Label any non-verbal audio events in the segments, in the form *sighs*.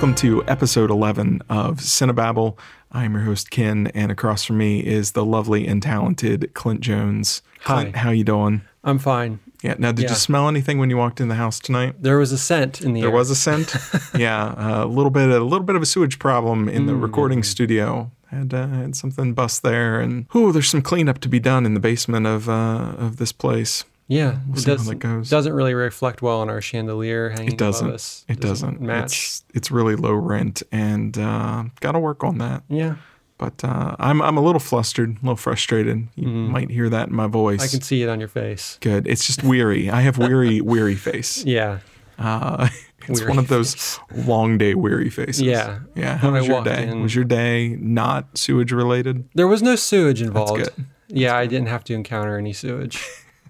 Welcome to episode 11 of Cinebabble. I'm your host Ken, and across from me is the lovely and talented Clint Jones. Clint, Hi. how you doing? I'm fine. Yeah. Now, did Yeah. you smell anything when you walked in the house tonight? There was a scent in the There air. was a scent. *laughs* yeah, a little bit, a little bit of a sewage problem in the Mm. recording studio. Had uh, had something bust there, and oh, there's some cleanup to be done in the basement of uh, of this place. Yeah, We'll it see how does, that goes. doesn't really reflect well on our chandelier hanging It doesn't. above us. It doesn't. match. It's it's really low rent, and uh, got to work on that. yeah, But uh, I'm I'm a little flustered, a little frustrated. You might hear that in my voice. I can see it on your face. Good. It's just weary. I have weary, *laughs* weary face. Yeah, Uh, *laughs* it's Weary one of those face. long day weary faces. Yeah. Yeah. How When was your day? in- Was your day not sewage related? there was no sewage involved. good. Yeah, I didn't have to encounter any sewage,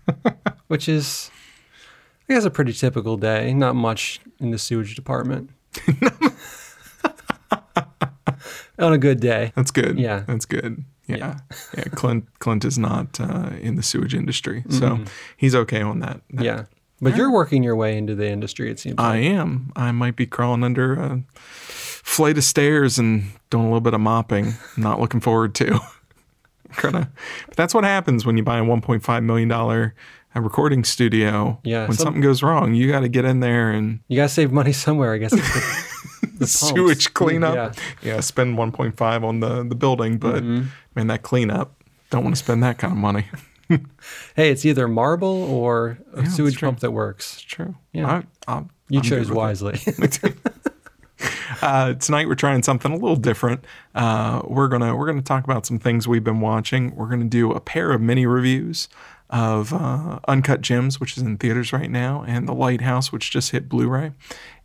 *laughs* which is, I guess, a pretty typical day. Not much in the sewage department. *laughs* on a good day. That's good. Yeah. That's good. Yeah. Yeah. Clint Clint is not uh, in the sewage industry, so he's okay on that. that- Yeah, but you're working your way into the industry. It seems. I like. am. I might be crawling under a flight of stairs and doing a little bit of mopping. Not looking forward to. *laughs* *laughs* Gonna, but that's what happens when you buy a 1.5 million dollar uh, recording studio. Yeah, When some- something goes wrong, you got to get in there and You gotta save money somewhere, I guess. The, *laughs* the sewage cleanup. Yeah. Yeah. Spend 1.5 on the the building, but Mm-hmm. man, that cleanup. Don't want to spend that kind of money. *laughs* Hey, it's either marble or a that's sewage pump that works. True. Yeah. I, I, You I'm chose wisely. *laughs* Uh, tonight we're trying something a little different. Uh, we're gonna we're gonna talk about some things we've been watching. We're gonna do a pair of mini reviews of uh, Uncut Gems, which is in theaters right now, and The Lighthouse, which just hit Blu-ray.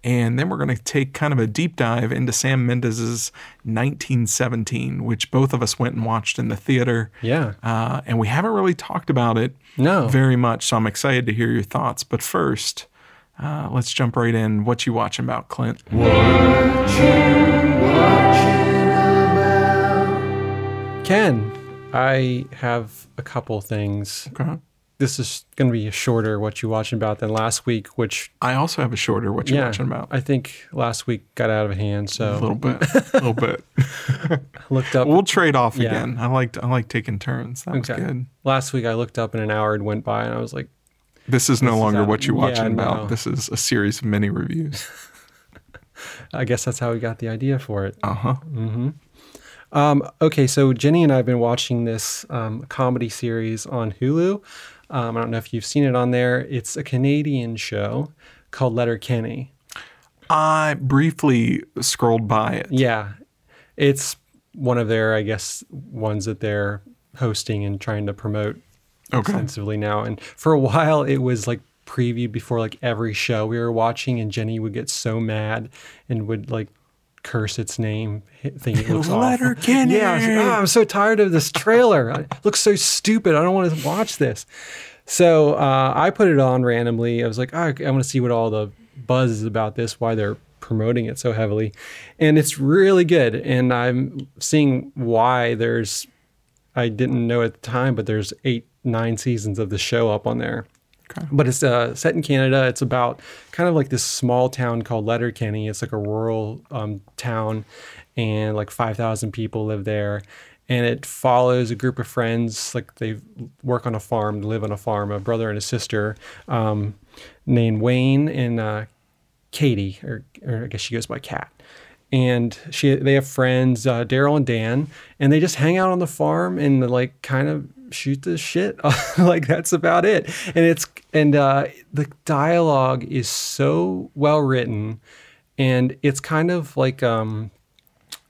And then we're gonna take kind of a deep dive into Sam Mendes's 1917, which both of us went and watched in the theater. yeah. Uh, and we haven't really talked about it No. very much, so I'm excited to hear your thoughts. But first, uh, let's jump right in. What you watching about, Clint? Ken, I have a couple things. Okay. This is going to be a shorter what you watching about than last week, which I also have a shorter. What you yeah, watching about? I think last week got out of hand. so A little bit, *laughs* a little bit. *laughs* Looked up We'll trade off Yeah. again. I liked I like taking turns. That was good. last week. I looked up and an hour had went by, and I was like, This is no This longer out- what you yeah, watching no. about. This is a series of mini reviews. *laughs* I guess that's how we got the idea for it. Uh huh. Mm Um, okay, so Jenny and I have been watching this um, comedy series on Hulu. Um, I don't know if you've seen it on there. It's a Canadian show called Letterkenny. I briefly scrolled by it. Yeah, it's one of their, I guess, ones that they're hosting and trying to promote Okay. extensively now. And for a *laughs* while, it was like previewed before like every show we were watching, and Jenny would get so mad and would like curse its name, thinking it looks *laughs* Letter awful. Kenny! Yeah, I was like, "Oh, I'm so tired of this trailer. it looks so stupid. I don't want to watch this. So uh, I put it on randomly. I was like, oh, I want to see what all the buzz is about this, why they're promoting it so heavily. And it's really good. And I'm seeing why there's, I didn't know at the time, but there's eight, nine seasons of the show up on there. Okay. But it's uh, set in Canada. It's about kind of like this small town called Letterkenny. It's like a rural um, town, and like 5,000 people live there. And it follows a group of friends. Like they work on a farm, live on a farm, a brother and a sister um, named Wayne and uh, Katie, or, or I guess she goes by Kat. And she, they have friends, uh, Daryl and Dan, and they just hang out on the farm and like kind of shoot the shit. *laughs* like that's about it. And it's and uh, the dialogue is so well written, and it's kind of like um,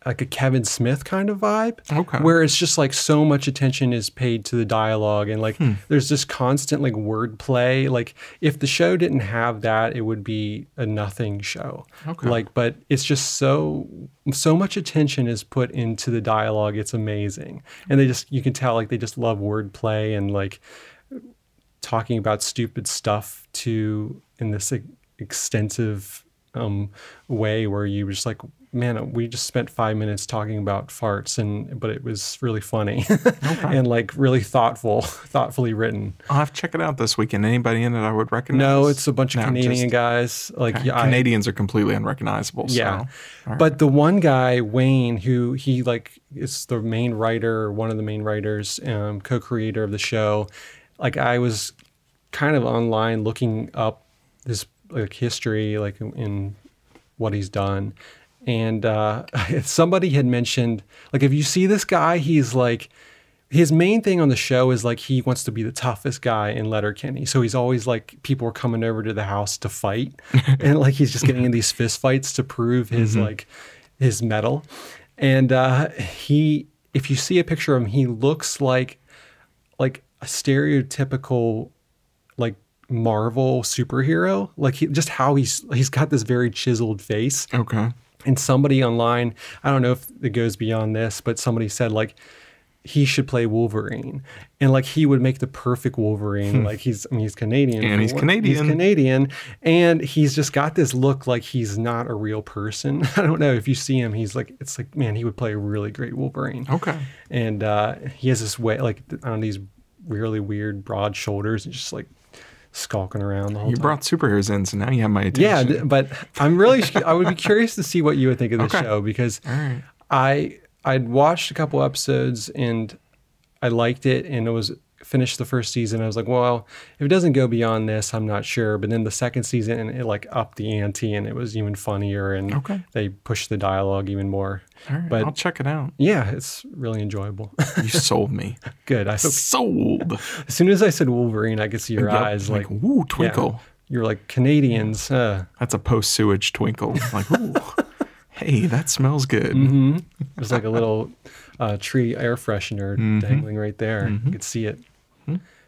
like a Kevin Smith kind of vibe. Okay. Where it's just like so much attention is paid to the dialogue and like there's just constant like wordplay. Like if the show didn't have that, it would be a nothing show. Okay. Like, but it's just so so much attention is put into the dialogue. It's amazing. And they just you can tell like they just love wordplay and like talking about stupid stuff to in this like, extensive um, way where you just like man, we just spent five minutes talking about farts, and but it was really funny *laughs* and like really thoughtful, *laughs* thoughtfully written. I'll have to check it out this weekend. Anybody in it I would recognize? No, it's a bunch of No, Canadian just- guys. Like Okay. yeah, I- Canadians are completely unrecognizable. yeah. So. But the one guy, Wayne, who he like is the main writer, one of the main writers, um, co-creator of the show. Like I was kind of online looking up his like history, like in what he's done, and uh, *laughs* somebody had mentioned like if you see this guy, he's like his main thing on the show is like he wants to be the toughest guy in Letterkenny. So he's always like people are coming over to the house to fight, *laughs* and like he's just getting in these fist fights to prove his like his mettle. And uh, he, if you see a picture of him, he looks like like a stereotypical like Marvel superhero. Like he, just how he's he's got this very chiseled face. Okay. And somebody online, I don't know if it goes beyond this, but somebody said like he should play Wolverine, and like he would make the perfect Wolverine. like he's, I mean, he's Canadian, And he's. Canadian. He's Canadian, and he's just got this look like he's not a real person. *laughs* I don't know if you see him, he's like, it's like, man, he would play a really great Wolverine. Okay. And uh, he has this way, like on these really weird broad shoulders, and just like skulking around the whole You time. brought superheroes in, so now you have my attention. Yeah, but I'm really I would be *laughs* curious to see what you would think of the Okay. show because right. I I'd watched a couple episodes and I liked it and it was finished the first season. I was like, well, if it doesn't go beyond this, I'm not sure. But then the second season it like upped the ante and it was even funnier and Okay. they pushed the dialogue even more. All right. But- I'll check it out. Yeah, it's really enjoyable. You *laughs* sold me. Good. I sold. as soon as I said Wolverine, I could see your Yep. eyes like, woo, yeah. twinkle. You're like Canadians. Uh, That's a post sewage twinkle. Like, ooh, *laughs* hey, that smells good. Mm-hmm. There's like a little uh, tree air freshener Mm-hmm. dangling right there. You could see it.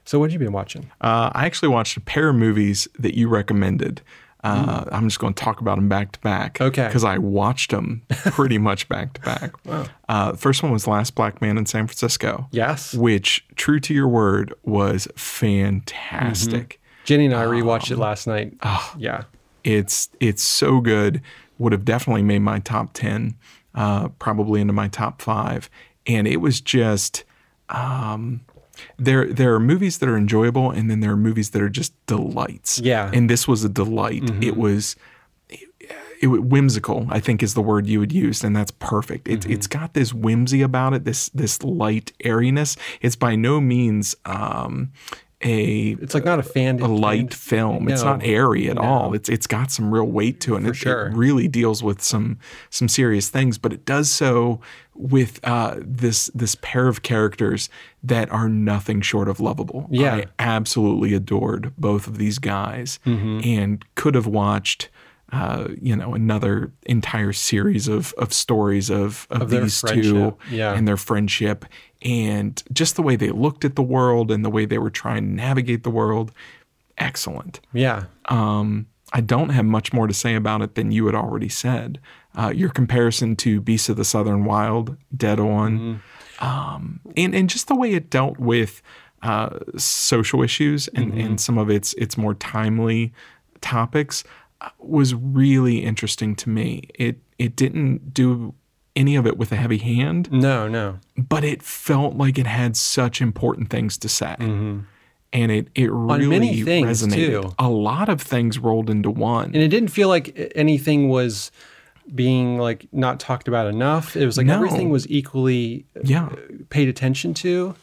So, what have you been watching? Uh, I actually watched a pair of movies that you recommended. Uh, I'm just going to talk about them back to back. Mm. Okay. Because I watched them *laughs* pretty much back to back. Uh, the first one was Last Black Man in San Francisco. Yes. Which, true to your word, was fantastic. Jenny and I rewatched Um, it last night. oh. yeah. It's it's so good. Would have definitely made my top ten, uh, probably into my top five. And it was just um, there. There are movies that are enjoyable, and then there are movies that are just delights. Yeah. And this was a delight. It was. It, whimsical, I think, is the word you would use, and that's perfect. It, It's got this whimsy about it, this this light airiness. It's by no means um, a It's like not a fan. a light film. It's not airy at No. all. It's it's got some real weight to it. And it, sure. it really deals with some some serious things, but it does so with uh, this this pair of characters that are nothing short of lovable. Yeah. I absolutely adored both of these guys, Mm-hmm. and could have watched. Uh, you know, another entire series of of stories of of, Of these two. Yeah. and their friendship, and just the way they looked at the world and the way they were trying to navigate the world. Excellent. Yeah. Um, I don't have much more to say about it than you had already said. Uh, your comparison to Beasts of the Southern Wild, dead on, um, and and just the way it dealt with uh, social issues and, and some of its its more timely topics uh, was really interesting to me. It it didn't do any of it with a heavy hand, No, no. but it felt like it had such important things to say. And it, it really Mm-hmm. resonated. too. A lot of things rolled into one. And it didn't feel like anything was being like not talked about enough. It was like No. everything was equally yeah. paid attention to.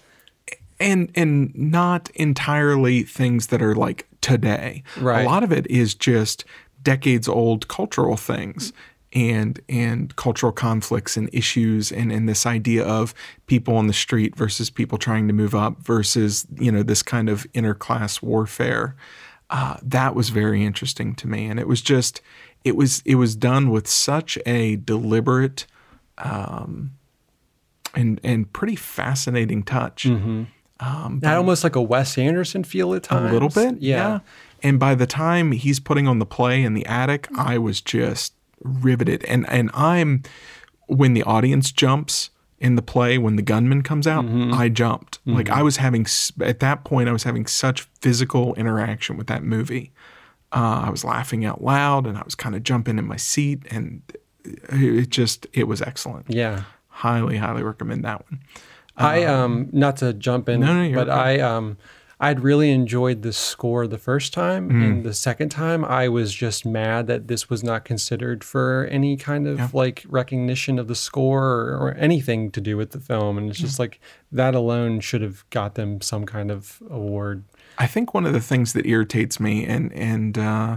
and and not entirely things that are like today. Right. A lot of it is just decades old cultural things and and cultural conflicts and issues and and this idea of people on the street versus people trying to move up versus you know this kind of interclass warfare. Uh, that was very interesting to me, and it was just it was it was done with such a deliberate um, and and pretty fascinating touch. Um, Had almost like a Wes Anderson feel at times. a little bit, Yeah. And by the time he's putting on the play in the attic, I was just riveted. And and I'm when the audience jumps in the play when the gunman comes out, I jumped. Like I was having at that point I was having such physical interaction with that movie. Uh, I was laughing out loud and I was kind of jumping in my seat and it just it was excellent. Yeah. Highly, highly recommend that one. I um not to jump in, No, no, but okay. I um I'd really enjoyed the score the first time, Mm. and the second time I was just mad that this was not considered for any kind of like recognition of the score or, or anything to do with the film, and it's just like that alone should have got them some kind of award. I think one of the things that irritates me, and and uh,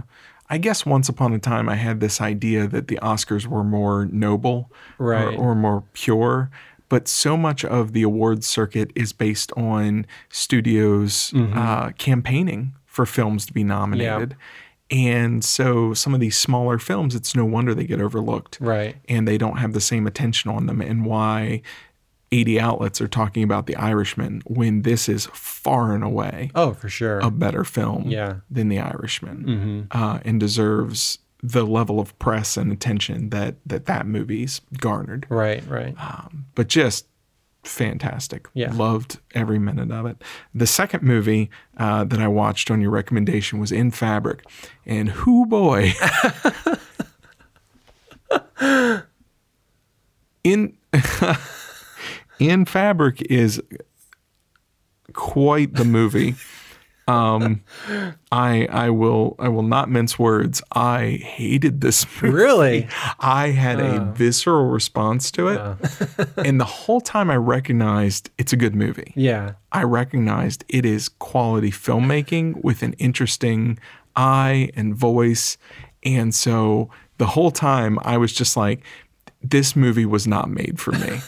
I guess once upon a time I had this idea that the Oscars were more noble, Right. or, or more pure. But so much of the awards circuit is based on studios uh, campaigning for films to be nominated. And so some of these smaller films, it's no wonder they get overlooked. Right. And they don't have the same attention on them. And why 80 outlets are talking about The Irishman when this is far and away Oh, for sure. a better film Yeah. than The Irishman, uh, and deserves the level of press and attention that that that movie's garnered. right. Right. But just fantastic. Yeah. loved every minute of it. The second movie uh, that I watched on your recommendation was In Fabric, and whoo boy, *laughs* in *laughs* In Fabric is quite the movie. Um, I I will I will not mince words. I hated this *laughs* movie. Really? I had a visceral response to it, *laughs* and the whole time I recognized it's a good movie. Yeah. I recognized it is quality filmmaking with an interesting eye and voice, and so the whole time I was just like, this movie was not made for me.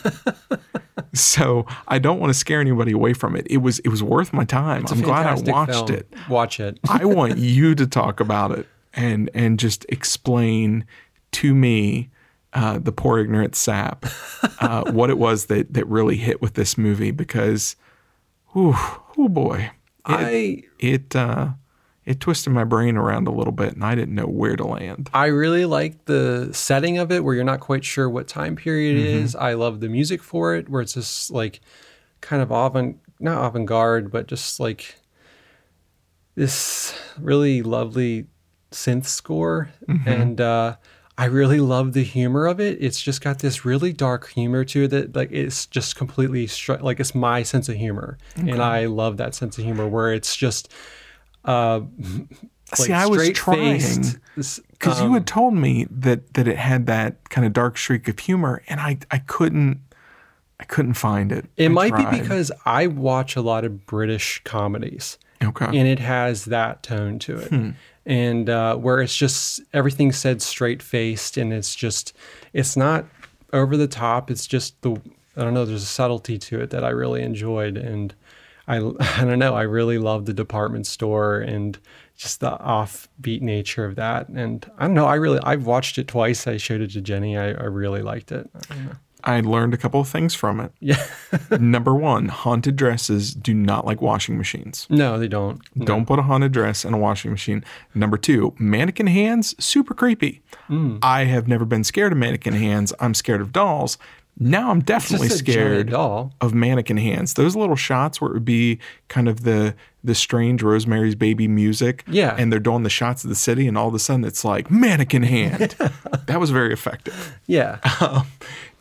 *laughs* so I don't want to scare anybody away from it. It was it was worth my time. I'm glad I watched film. it. Watch it. *laughs* I want *laughs* you to talk about it and and just explain to me, uh, the poor ignorant sap, uh, what it was that that really hit with this movie because, whew, oh boy, it I it, uh, it twisted my brain around a little bit and I didn't know where to land. I really like the setting of it where you're not quite sure what time period it Mm-hmm. is. I love the music for it where it's just like kind of avant not avant-garde but just like this really lovely synth score Mm-hmm. and uh I really love the humor of it. It's just got this really dark humor to it that like it's just completely stri- like it's my sense of humor. And I love that sense of humor where it's just uh *laughs* See, I was trying because um, you had told me that that it had that kind of dark streak of humor, and I I couldn't I couldn't find it. It I might tried. be because I watch a lot of British comedies okay, and it has that tone to it. Hmm. And uh, where it's just everything said straight faced and it's just, it's not over the top. It's just the, I don't know, there's a subtlety to it that I really enjoyed. And I, *laughs* I don't know, I really love the department store and just the offbeat nature of that. And I don't know, I really, I've watched it twice. I showed it to Jenny. I, I really liked it. I. I learned a couple of things from it. Yeah. *laughs* Number one, haunted dresses do not like washing machines. no, they don't. Don't put a haunted dress in a washing machine. Number two, mannequin hands, super creepy. Mm. I have never been scared of mannequin hands. I'm scared of dolls. Now I'm definitely Just a giant scared of mannequin hands. Those little shots where it would be kind of the the strange Rosemary's Baby music. Yeah. And they're doing the shots of the city, and all of a sudden it's like mannequin hand. *laughs* that was very effective. Yeah. *laughs* Um,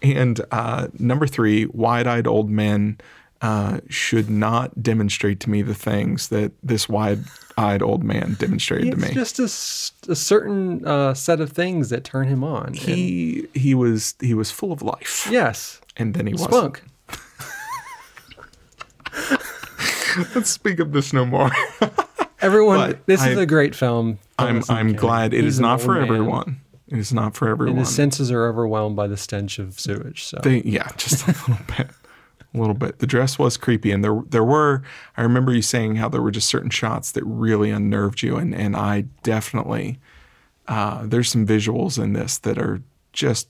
and uh, number three, wide eyed old men uh, should not demonstrate to me the things that this wide eyed old man demonstrated to me. just a certain uh, set of things that turn him on. He he was he was full of life, yes, and then he wasn't. spunk. *laughs* Let's speak of this no more. *laughs* Everyone, But this is a great film. I'm I'm glad it He's is not for man, everyone. It is not for everyone. And his senses are overwhelmed by the stench of sewage. So They, yeah, just a *laughs* little bit. A little bit. The dress was creepy, and there there were. I remember you saying how there were just certain shots that really unnerved you, and and I definitely. Uh, there's some visuals in this that are just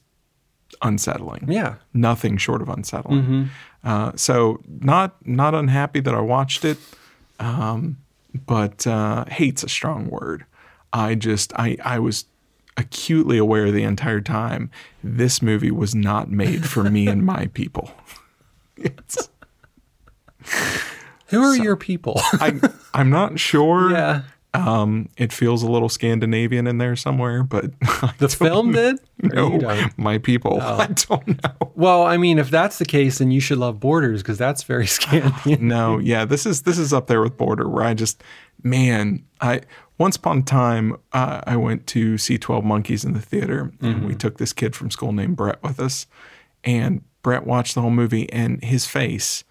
unsettling. yeah, Nothing short of unsettling. Mm-hmm. Uh, so not not unhappy that I watched it, um, but uh, hate's a strong word. I just I I was acutely aware the entire time this movie was not made for me and my people. *laughs* *laughs* Who are your people? I I'm not sure. *laughs* yeah, Um, it feels a little Scandinavian in there somewhere, but *laughs* I The film did? Or know. you don't? my people. I don't know. Well, I mean, if that's the case, then you should love Borders because that's very Scandinavian. No, yeah, this is this is up there with Border, where I just, man, I once upon a time uh, I went to see Twelve Monkeys in the theater, and we took this kid from school named Brett with us, and Brett watched the whole movie, and his face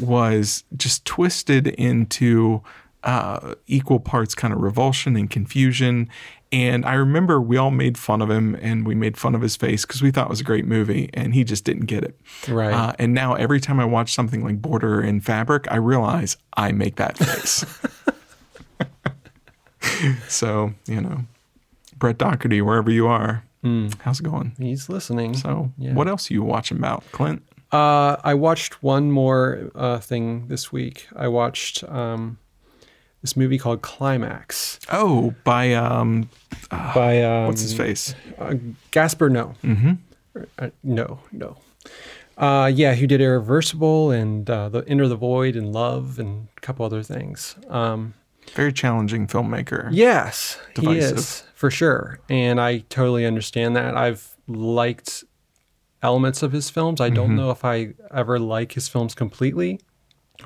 was just twisted into uh, equal parts kind of revulsion and confusion. And I remember we all made fun of him and we made fun of his face because we thought it was a great movie and he just didn't get it. Right. Uh, and now every time I watch something like Border in Fabric, I realize I make that face. *laughs* so, you know, Brett Doherty, wherever you are, how's it going? He's listening. So, Yeah. what else are you watching about, Clint? Uh, I watched one more uh, thing this week. I watched um, this movie called Climax Oh, by um, by um, what's his face? Uh, Gaspar Noé. Mm-hmm. Uh, no, no. Uh, yeah, who did Irreversible and uh, the Enter the Void and Love and a couple other things. Um, Very challenging filmmaker. yes, he is for sure, and I totally understand that. I've liked elements of his films. I don't know if I ever like his films completely,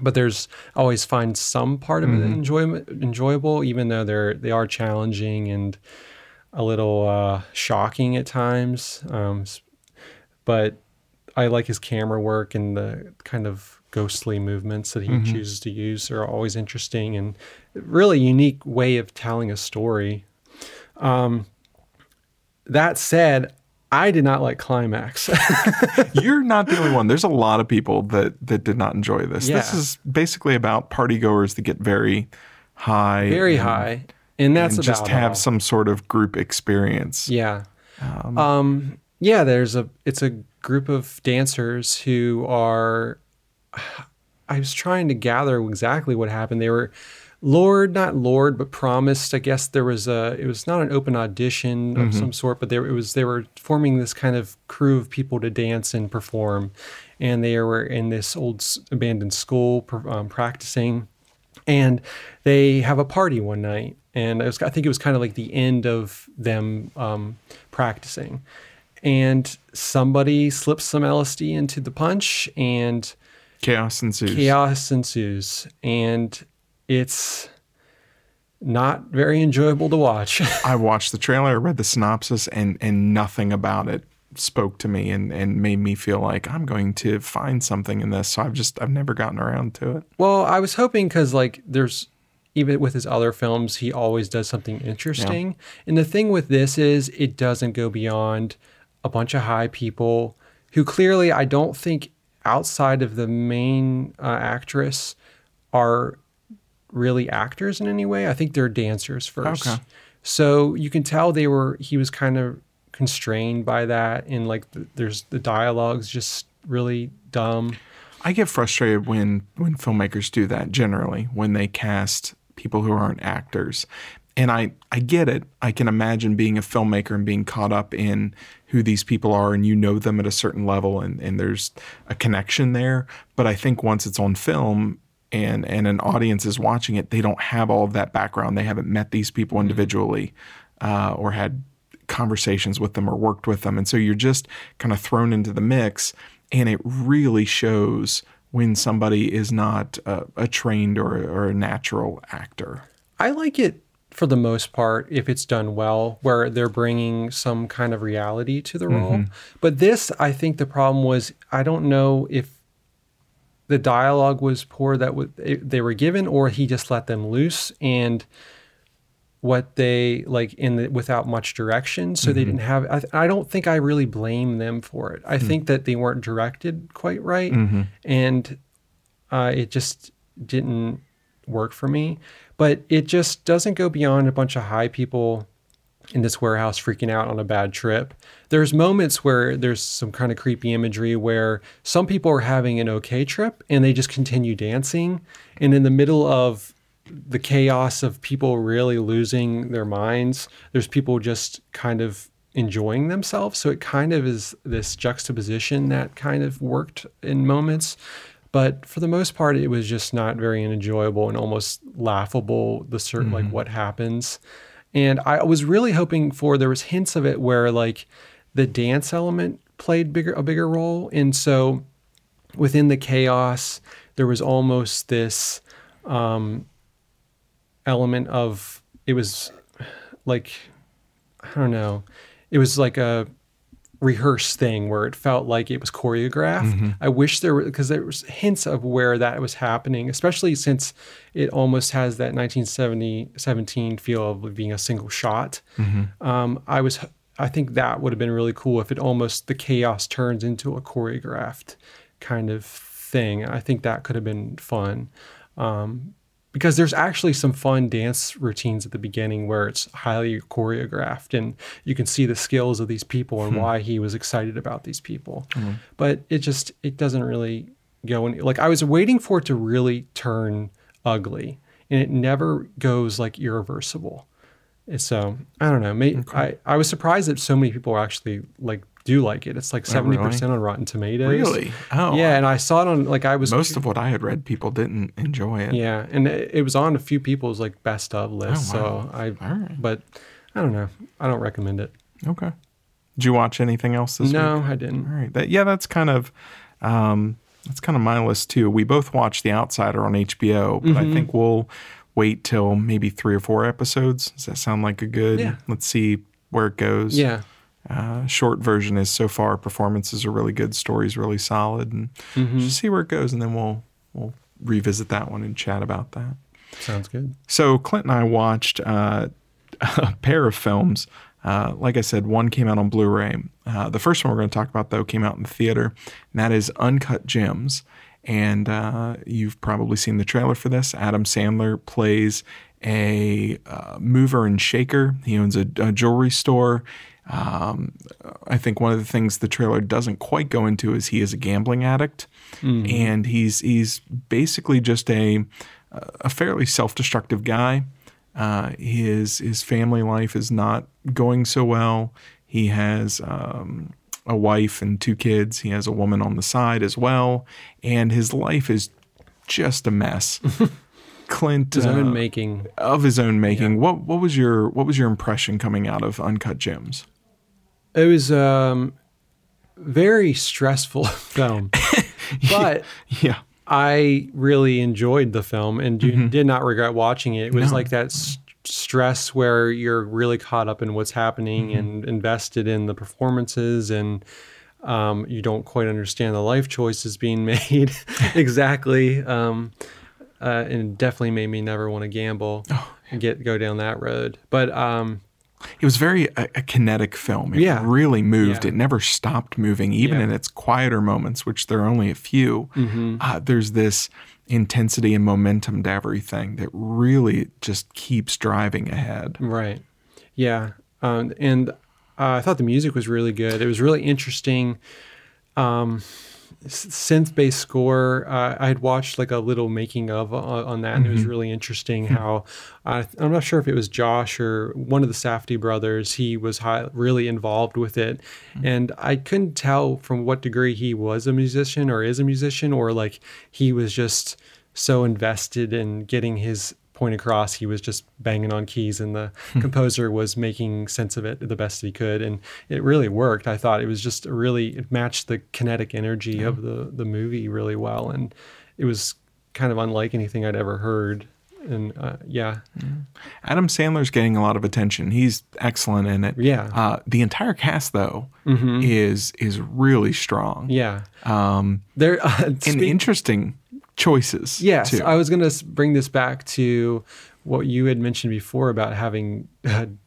but there's always find some part of it enjoyment enjoyable, even though they're they are challenging and a little uh, shocking at times. Um, but I like his camera work and the kind of ghostly movements that he chooses to use are always interesting and really unique way of telling a story. Um, that said, I did not like Climax. *laughs* You're not the only one. There's a lot of people that that did not enjoy this. This is basically about partygoers that get very high, Very and, high. And that's and about just have all. some sort of group experience. Yeah. Um, yeah, there's a it's a group of dancers who are *sighs* I was trying to gather exactly what happened. They were lured, not Lord, but promised. I guess there was a it was not an open audition of some sort, but there it was they were forming this kind of crew of people to dance and perform. And they were in this old abandoned school um, practicing and they have a party one night and it was, i think it was kind of like the end of them um, practicing and somebody slips some lsd into the punch and Chaos ensues. chaos ensues and it's not very enjoyable to watch *laughs* I watched the trailer, I read the synopsis, and and nothing about it spoke to me and and made me feel like I'm going to find something in this. So I've just I've never gotten around to it. Well, I was hoping because like there's even with his other films, he always does something interesting. And the thing with this is it doesn't go beyond a bunch of high people who clearly I don't think outside of the main uh, actress are really actors in any way. I think they're dancers first. Okay. So you can tell they were he was kind of constrained by that and like th- there's the dialogue's just really dumb. I get frustrated when when filmmakers do that generally when they cast people who aren't actors. And I I get it. I can imagine being a filmmaker and being caught up in who these people are and you know them at a certain level and and there's a connection there, but I think once it's on film and and an audience is watching it, they don't have all of that background. They haven't met these people individually uh, or had conversations with them or worked with them. And so you're just kind of thrown into the mix. And it really shows when somebody is not a, a trained or, or a natural actor. I like it for the most part if it's done well, where they're bringing some kind of reality to the role. But this, I think the problem was I don't know if the dialogue was poor that w- eh, they were given, or he just let them loose and what they like in the without much direction. So they mm-hmm. didn't have I, I don't think i really blame them for it. I hmm. think that they weren't directed quite right mm-hmm. and uh, it just didn't work for me. But it just doesn't go beyond a bunch of high people in this warehouse freaking out on a bad trip. There's moments where there's some kind of creepy imagery where some people are having an okay trip and they just continue dancing. And in the middle of the chaos of people really losing their minds, there's people just kind of enjoying themselves. So it kind of is this juxtaposition that kind of worked in moments. But for the most part, it was just not very enjoyable and almost laughable. The certain like mm-hmm. what happens, and I was really hoping for there was hints of it where like the dance element played bigger a bigger role, and so within the chaos there was almost this um, element of it was like I don't know, it was like a rehearsed thing where it felt like it was choreographed. I wish there were because there was hints of where that was happening, especially since it almost has that 1970 17 feel of being a single shot. Um, I was I think that would have been really cool if it almost the chaos turns into a choreographed kind of thing. I think that could have been fun. Um, because there's actually some fun dance routines at the beginning where it's highly choreographed and you can see the skills of these people and hmm. why he was excited about these people. Hmm. But it just it doesn't really go in like i was waiting for it to really turn ugly and it never goes like irreversible. And so i don't know may, I, I was surprised that so many people were actually like do like it it's like 70% on rotten tomatoes Really? Oh, yeah and i saw it on like i was Most of what I had read, people didn't enjoy it. yeah, and it, it was on a few people's like best of lists. Oh, wow. So I, right. but I don't know. I don't recommend it. Okay. Did you watch anything else this week? No, I didn't. All right. That, yeah, that's kind of um, that's kind of my list too. We both watched The Outsider on HBO, but Mm-hmm. I think we'll wait till maybe three or four episodes. Does that sound like a good? Yeah. Let's see where it goes. Yeah, Uh, short version is so far performances are really good, stories really solid, and Mm-hmm. just see where it goes, and then we'll we'll revisit that one and chat about that. sounds good. So Clint and I watched uh, *laughs* a pair of films. Uh, like I said, one came out on Blu-ray. Uh, the first one we're going to talk about, though, came out in the theater, and that is Uncut Gems. And uh, you've probably seen the trailer for this. Adam Sandler plays a uh, mover and shaker. He owns a, a jewelry store. Um, I think one of the things the trailer doesn't quite go into is he is a gambling addict, and he's he's basically just a a fairly self-destructive guy. Uh, his his family life is not going so well. He has um, a wife and two kids. He has a woman on the side as well, and his life is just a mess. *laughs* Clint His uh, own making. of his own making. What what was your what was your impression coming out of Uncut Gems? It was um very stressful *laughs* film, *laughs* but Yeah, I really enjoyed the film and do, did not regret watching it. It was Mm-hmm. No. like that s- stress where you're really caught up in what's happening Mm-hmm. and invested in the performances and um, you don't quite understand the life choices being *laughs* made exactly. Um, uh, and it definitely made me never want to gamble Oh, and get go down that road. But um, it was very a, a kinetic film. It Yeah. really moved. Yeah. It never stopped moving, even Yeah. in its quieter moments, which there are only a few. Mm-hmm. Uh, there's this intensity and momentum to everything that really just keeps driving ahead. Right. Yeah. Um, and uh, I thought the music was really good. It was really interesting. Um, synth based score. Uh, I had watched like a little making of on, on that, and it was really interesting how uh, I'm not sure if it was Josh or one of the Safdie brothers. He was high, really involved with it, and I couldn't tell from what degree he was a musician or is a musician, or like he was just so invested in getting his point across he was just banging on keys and the composer was making sense of it the best he could and it really worked i thought it was just really it matched the kinetic energy of the the movie really well and it was kind of unlike anything i'd ever heard and uh, yeah Adam Sandler's getting a lot of attention. He's excellent in it. Yeah. Uh, the entire cast, though, is is really strong. yeah Um, there uh, *laughs* and speak- interesting choices. Yes, too. I was going to bring this back to what you had mentioned before about having uh, *laughs*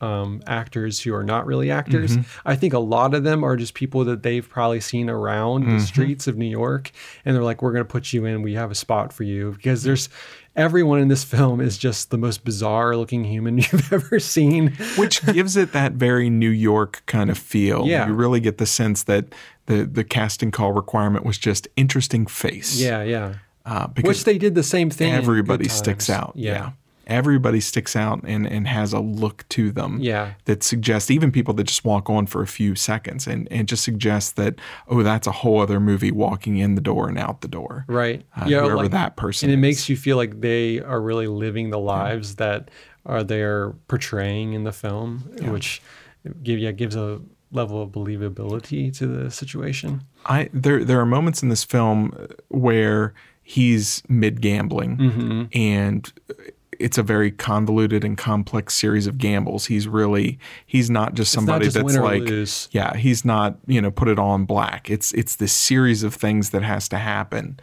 um, actors who are not really actors. Mm-hmm. I think a lot of them are just people that they've probably seen around Mm-hmm. the streets of New York, and they're like, "We're going to put you in. We have a spot for you." Because there's everyone in this film is just the most bizarre looking human *laughs* you've ever seen. which gives it that very New York kind of feel. Yeah. You really get the sense that the the casting call requirement was just interesting face. Yeah, yeah. Uh, Which because they did the same thing. everybody sticks out. Yeah. Everybody sticks out and, and has a look to them Yeah. that suggests even people that just walk on for a few seconds and, and just suggests that oh that's a whole other movie walking in the door and out the door Right. uh, yeah. whoever like- that person and it is. makes you feel like they are really living the lives that are they're portraying in the film, which give yeah gives a level of believability to the situation. I there there are moments in this film where he's mid gambling Mm-hmm. and it's a very convoluted and complex series of gambles. He's really he's not just It's not somebody just that's like lose. yeah, he's not, you know, put it all in black. It's it's this series of things that has to happen.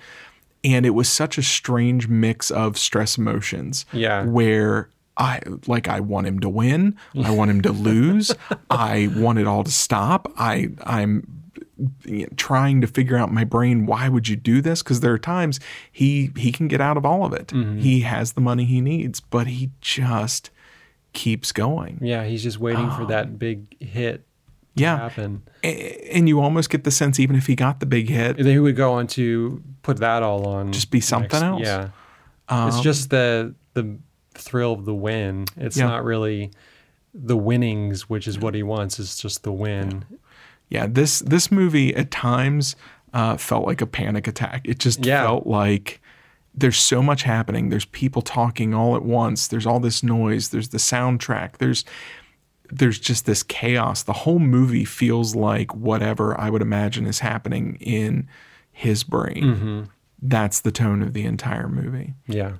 And it was such a strange mix of stress emotions. Yeah. Where I like I want him to win, I want him to lose, *laughs* I want it all to stop. I I'm trying to figure out my brain why would you do this because there are times he he can get out of all of it. Mm-hmm. He has the money he needs, but he just keeps going. Yeah, he's just waiting for that big hit to Yeah. happen. And you almost get the sense, even if he got the big hit, then he would go on to put that all on. Just be something else. Yeah. Um, it's just the the thrill of the win. It's Yeah. not really the winnings, which is what he wants. It's just the win. yeah, this this movie at times uh, felt like a panic attack. It just Yeah. felt like there's so much happening. There's people talking all at once. There's all this noise. There's the soundtrack. There's there's just this chaos. The whole movie feels like whatever I would imagine is happening in his brain. Mm-hmm. That's the tone of the entire movie. Yeah.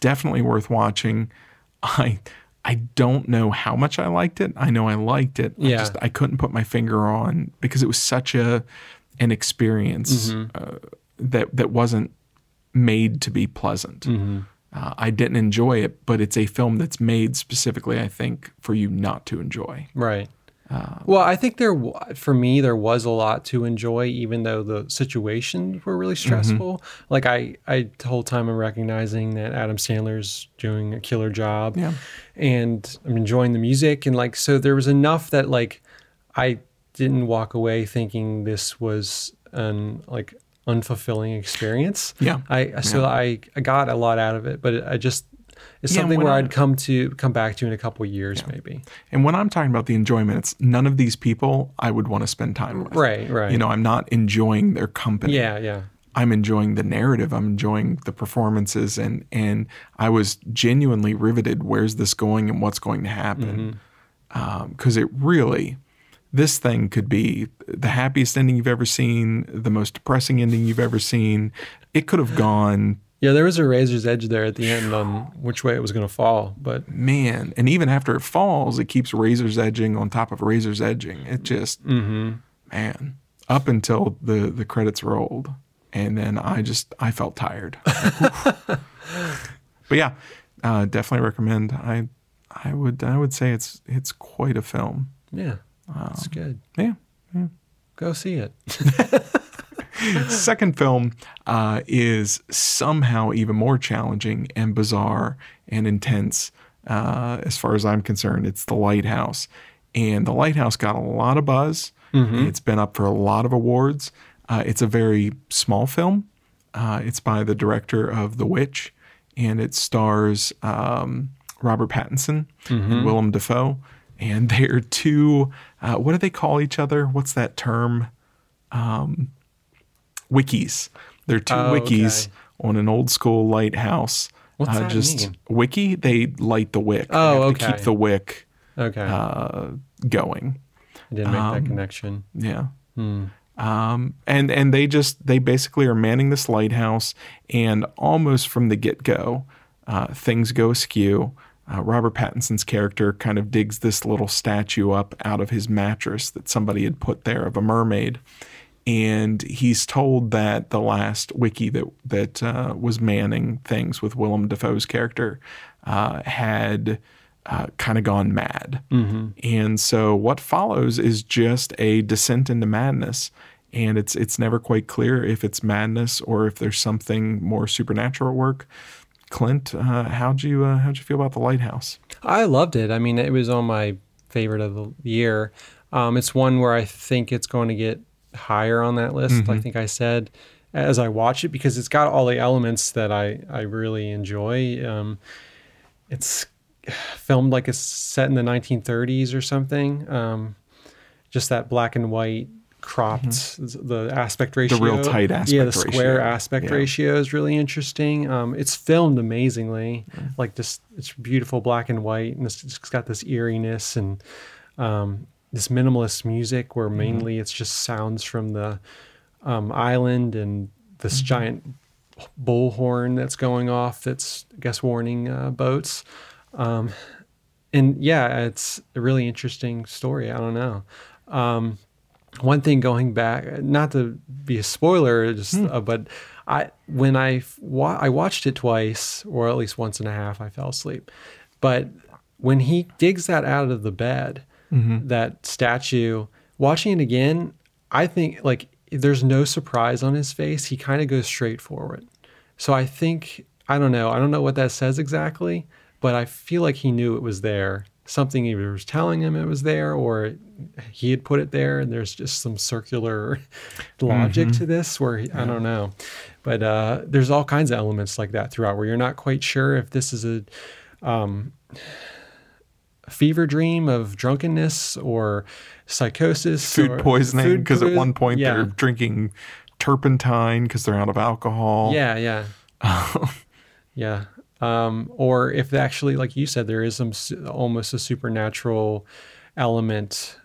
definitely worth watching. *laughs* I I don't know how much I liked it. I know I liked it. I Yeah. just I couldn't put my finger on because it was such a an experience Mm-hmm. uh, that that wasn't made to be pleasant. Mm-hmm. Uh, I didn't enjoy it, but it's a film that's made specifically, I think, for you not to enjoy. Right. Uh, well, I think there, for me, there was a lot to enjoy, even though the situations were really stressful. Like I, I the whole time I'm recognizing that Adam Sandler's doing a killer job, Yeah. and I'm enjoying the music, and like so there was enough that like I didn't walk away thinking this was an like unfulfilling experience. Yeah. I so I, I got a lot out of it, but I just it's Yeah, something where I'd come to come back to in a couple years maybe. And when I'm talking about the enjoyment, it's none of these people I would want to spend time with. Right, right. You know, I'm not enjoying their company. Yeah, yeah. I'm enjoying the narrative. I'm enjoying the performances, and and I was genuinely riveted. Where's this going, and what's going to happen? Mm-hmm. Um, because it really, this thing could be the happiest ending you've ever seen, the most depressing ending you've ever seen. It could have gone, Yeah, there was a razor's edge there at the end on which way it was going to fall, but man. And even after it falls, it keeps razor's edging on top of razor's edging. It just, man, up until the the credits rolled, and then I just I felt tired. *laughs* but yeah, uh, definitely recommend. I I would I would say it's it's quite a film. yeah, it's good. Yeah. Go see it. *laughs* *laughs* *laughs* Second film uh, is somehow even more challenging and bizarre and intense. Uh, as far as I'm concerned, it's The Lighthouse, and The Lighthouse got a lot of buzz. It's been up for a lot of awards. Uh, it's a very small film. Uh, it's by the director of The Witch, and it stars um, Robert Pattinson and Willem Dafoe. And *laughs* they're two. Uh, what do they call each other? What's that term? Wikis. They're two Oh, wickies okay. on an old school lighthouse. What's that just mean? wickie, they light the wick. Oh, have to okay. keep the wick Okay, uh, going. I didn't make um, that connection. Yeah. Hmm. Um, and and they just they basically are manning this lighthouse, and almost from the get go, uh, things go askew. Uh, Robert Pattinson's character kind of digs this little statue up out of his mattress that somebody had put there of a mermaid, and he's told that the last wickie that that uh, was manning things with Willem Dafoe's character uh, had uh, kind of gone mad, and so what follows is just a descent into madness, and it's it's never quite clear if it's madness or if there's something more supernatural at work. Clint, uh, how'd you uh, how'd you feel about the lighthouse? I loved it. I mean, it was on my favorite of the year. Um, it's one where I think it's going to get higher on that list. I think I said as I watch it because it's got all the elements that I I really enjoy. Um, it's filmed like it's set in the 1930s or something. Um, just that black and white cropped the aspect ratio the real tight aspect yeah the square ratio. aspect Yeah. ratio is really interesting um, it's filmed amazingly like this it's beautiful black and white and it's, it's got this eeriness and um, this minimalist music where mainly it's just sounds from the um, island and this giant bullhorn that's going off that's I guess warning uh, boats. Um, and yeah it's a really interesting story. I don't know. Um, one thing going back not to be a spoiler just uh, but i when i wa- i watched it twice or at least once and a half i fell asleep. But when he digs that out of the bed that statue. Watching it again i think like there's no surprise on his face. He kind of goes straight forward. So i think i don't know. I don't know what that says exactly but i feel like he knew it was there. Something either was telling him it was there or he had put it there and there's just some circular *laughs* logic to this where he, i don't know. But uh, there's all kinds of elements like that throughout where you're not quite sure if this is a um, fever dream of drunkenness or psychosis Food poisoning because at one point yeah. they're drinking turpentine because they're out of alcohol. Yeah, yeah. *laughs* yeah. Um, or if actually, like you said, there is some almost a supernatural element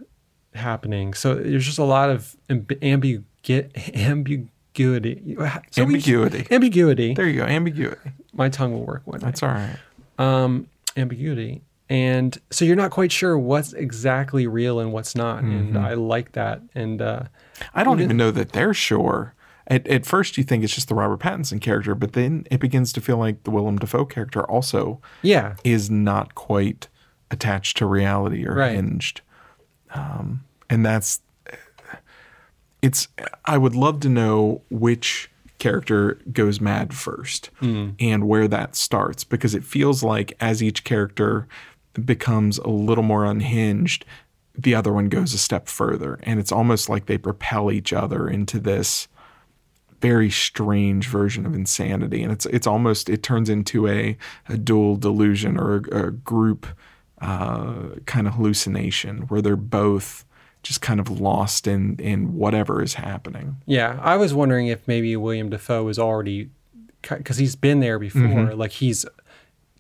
happening. So there's just a lot of amb- ambigu- ambiguity. So we- Ambiguity. ambiguity. There you go. Ambiguity. My tongue will work one. That's all right. um, ambiguity. And so you're not quite sure what's exactly real and what's not. And I like that. And uh, I don't even know that they're sure. At, at first, you think it's just the Robert Pattinson character, but then it begins to feel like the Willem Dafoe character also yeah, is not quite attached to reality or Right. hinged. Um, and that's it's. I would love to know which character goes mad first and where that starts because it feels like as each character becomes a little more unhinged, the other one goes a step further, and it's almost like they propel each other into this very strange version of insanity. And it's it's almost it turns into a, a dual delusion or a, a group uh, kind of hallucination where they're both just kind of lost in in whatever is happening. Yeah, I was wondering if maybe William Dafoe was already because he's been there before. Like he's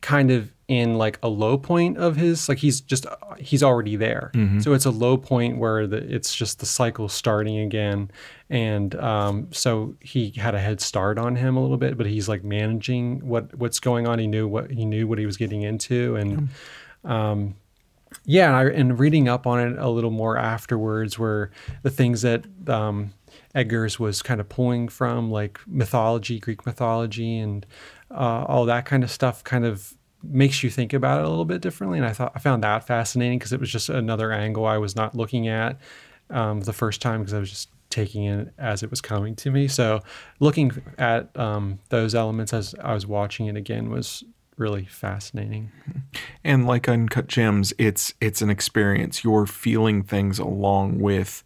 kind of in like a low point of his like he's just he's already there. So it's a low point where the, it's just the cycle starting again, and um, so he had a head start on him a little bit, but he's like managing what what's going on. He knew what he knew what he was getting into, and um, yeah, and, I, and reading up on it a little more afterwards, were the things that um, Eggers was kind of pulling from, like mythology, Greek mythology, and uh, all that kind of stuff, kind of makes you think about it a little bit differently. And I thought I found that fascinating because it was just another angle I was not looking at um, the first time because I was just taking it as it was coming to me. So looking at um, those elements as I was watching it again was really fascinating. and like uncut gems it's it's an experience you're feeling things along with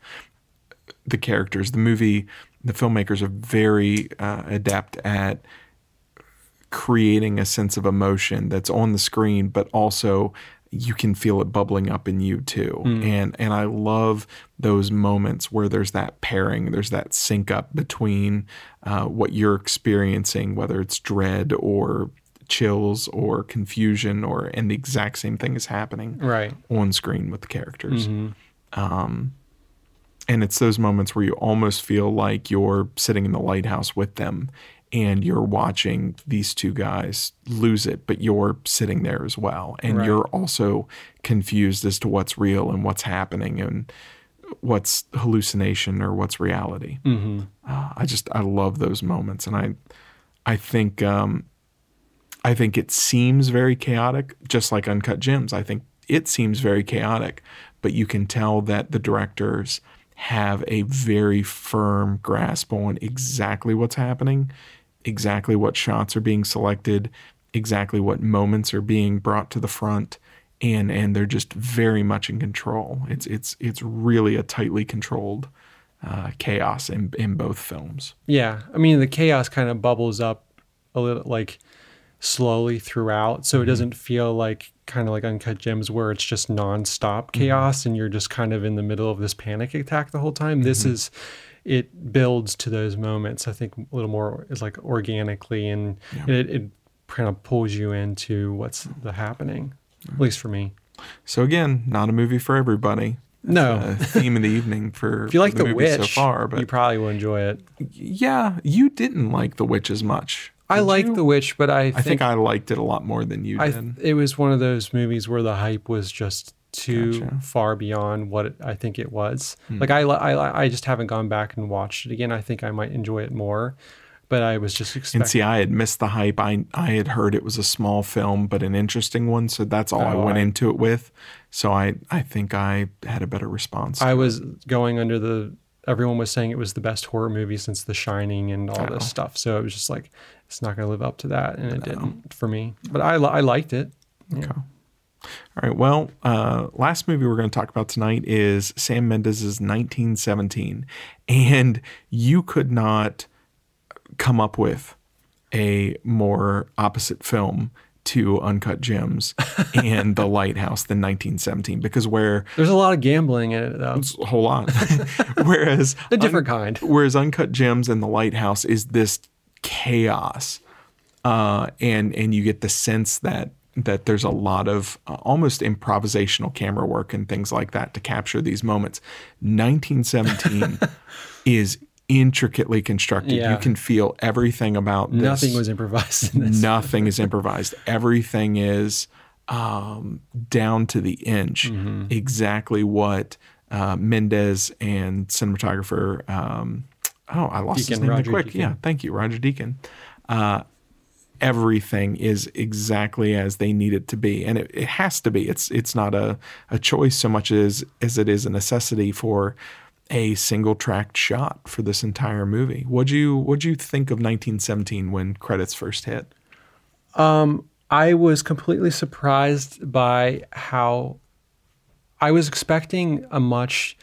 the characters the movie the filmmakers are very uh, adept at creating a sense of emotion that's on the screen but also you can feel it bubbling up in you too. And and I love those moments where there's that pairing there's that sync up between uh, what you're experiencing whether it's dread or chills or confusion or and the exact same thing is happening Right. on screen with the characters. Um, and it's those moments where you almost feel like you're sitting in the lighthouse with them and you're watching these two guys lose it but you're sitting there as well and Right. you're also confused as to what's real and what's happening and what's hallucination or what's reality Mm-hmm. uh, I just I love those moments, and I I think um, I think it seems very chaotic, just like Uncut Gems. I think it seems very chaotic, but you can tell that the directors have a very firm grasp on exactly what's happening, exactly what shots are being selected, exactly what moments are being brought to the front. And, and they're just very much in control. It's it's it's really a tightly controlled uh, chaos in in both films. Yeah, I mean the chaos kind of bubbles up a little like slowly throughout, so it mm-hmm. doesn't feel like kind of like Uncut Gems where it's just nonstop mm-hmm. chaos and you're just kind of in the middle of this panic attack the whole time. This mm-hmm. is it builds to those moments. I think a little more is like organically and it, it kind of pulls you into what's the happening. At least for me. So again, not a movie for everybody. No. Theme of the evening for *laughs* if you like the, The, Witch, so far, but you probably will enjoy it. yeah, you didn't like The Witch as much. I did like you? The Witch, but I think, I think I liked it a lot more than you I did. it was one of those movies where the hype was just too Gotcha. Far beyond what I think it was. Hmm. Like I, I, I just haven't gone back and watched it again. I think I might enjoy it more, but I was just and see, I had missed the hype. I I had heard it was a small film, but an interesting one. So that's all I Oh, went I- into it with. So I I think I had a better response. I was going under the. Everyone was saying it was the best horror movie since The Shining and all Oh. this stuff. So it was just like it's not going to live up to that, and it didn't for me. But I, I liked it. Yeah. All right. Well, uh, last movie we're going to talk about tonight is Sam Mendes' 1917, and you could not come up with a more opposite film to Uncut Gems and The Lighthouse than 1917 because where There's a lot of gambling in it though. it's a whole lot, *laughs* whereas A different kind. whereas Uncut Gems and The Lighthouse is this chaos, uh, and and you get the sense that that there's a lot of uh, almost improvisational camera work and things like that to capture these moments. 1917 *laughs* is intricately constructed. Yeah. You can feel everything about this. Nothing was improvised in this. Nothing is *laughs* improvised. Everything is um, down to the inch. Mm-hmm. Exactly what uh, Mendes and cinematographer. Um, oh, I lost his name Roger quick. Deacon. Yeah, thank you, Roger Deacon. Uh, everything is exactly as they need it to be, and it, it has to be. It's it's not a, a choice so much as as it is a necessity for a single tracked shot for this entire movie. What'd you what'd you think of 1917 when credits first hit? Um, I was completely surprised by how I was expecting a much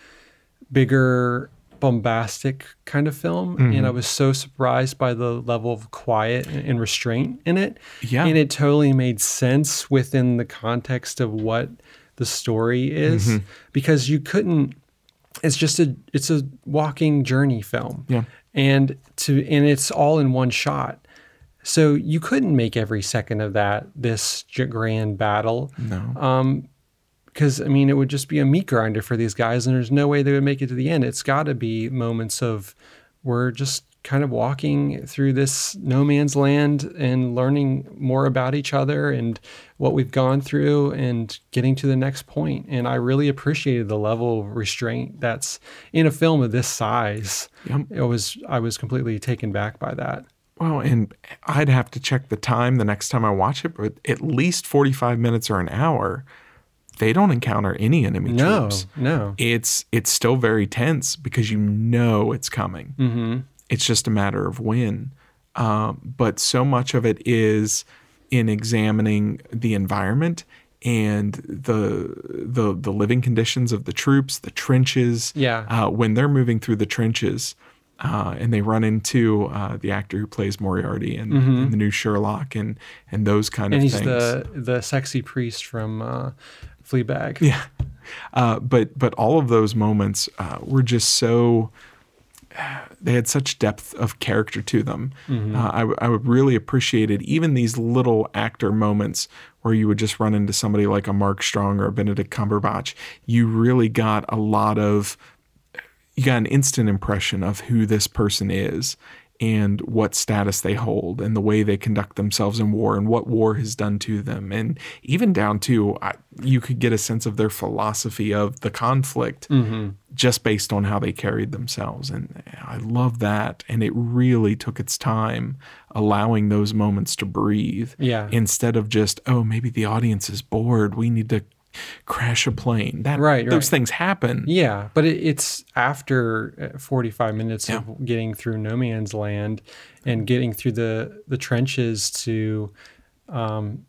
bigger bombastic kind of film Mm-hmm. and I was so surprised by the level of quiet and restraint in it. Yeah. And it totally made sense within the context of what the story is Mm-hmm. because you couldn't it's just a it's a walking journey film. Yeah. And to and it's all in one shot. So you couldn't make every second of that this grand battle No. Because I mean it would just be a meat grinder for these guys, and there's no way they would make it to the end. It's got to be moments of we're just kind of walking through this no man's land and learning more about each other and what we've gone through and getting to the next point. And I really appreciated the level of restraint that's in a film of this size. Yep. It was I was completely taken back by that. Well, and I'd have to check the time the next time I watch it, but at least 45 minutes or an hour, they don't encounter any enemy No, troops. no. It's it's still very tense because you know it's coming. Mm-hmm. It's just a matter of when. Um, but so much of it is in examining the environment and the the the living conditions of the troops, the trenches. Yeah. Uh, when they're moving through the trenches, uh, and they run into uh, the actor who plays Moriarty in, in the new Sherlock, and and those kind Mm-hmm. And of he's things. the the sexy priest from uh, Fleabag. Yeah. Uh, but but all of those moments uh, were just so. *sighs* They had such depth of character to them. Uh, I, w- I would really appreciated even these little actor moments where you would just run into somebody like a Mark Strong or a Benedict Cumberbatch. You really got a lot of, you got an instant impression of who this person is and what status they hold and the way they conduct themselves in war and what war has done to them. And even down to I, you could get a sense of their philosophy of the conflict mm-hmm. just based on how they carried themselves. And i love that. And it really took its time allowing those moments to breathe Yeah. instead of just oh maybe the audience is bored. We need to crash a plane that Right, those right. things happen Yeah, but it, it's after uh, 45 minutes of getting through no man's land and getting through the the trenches to um,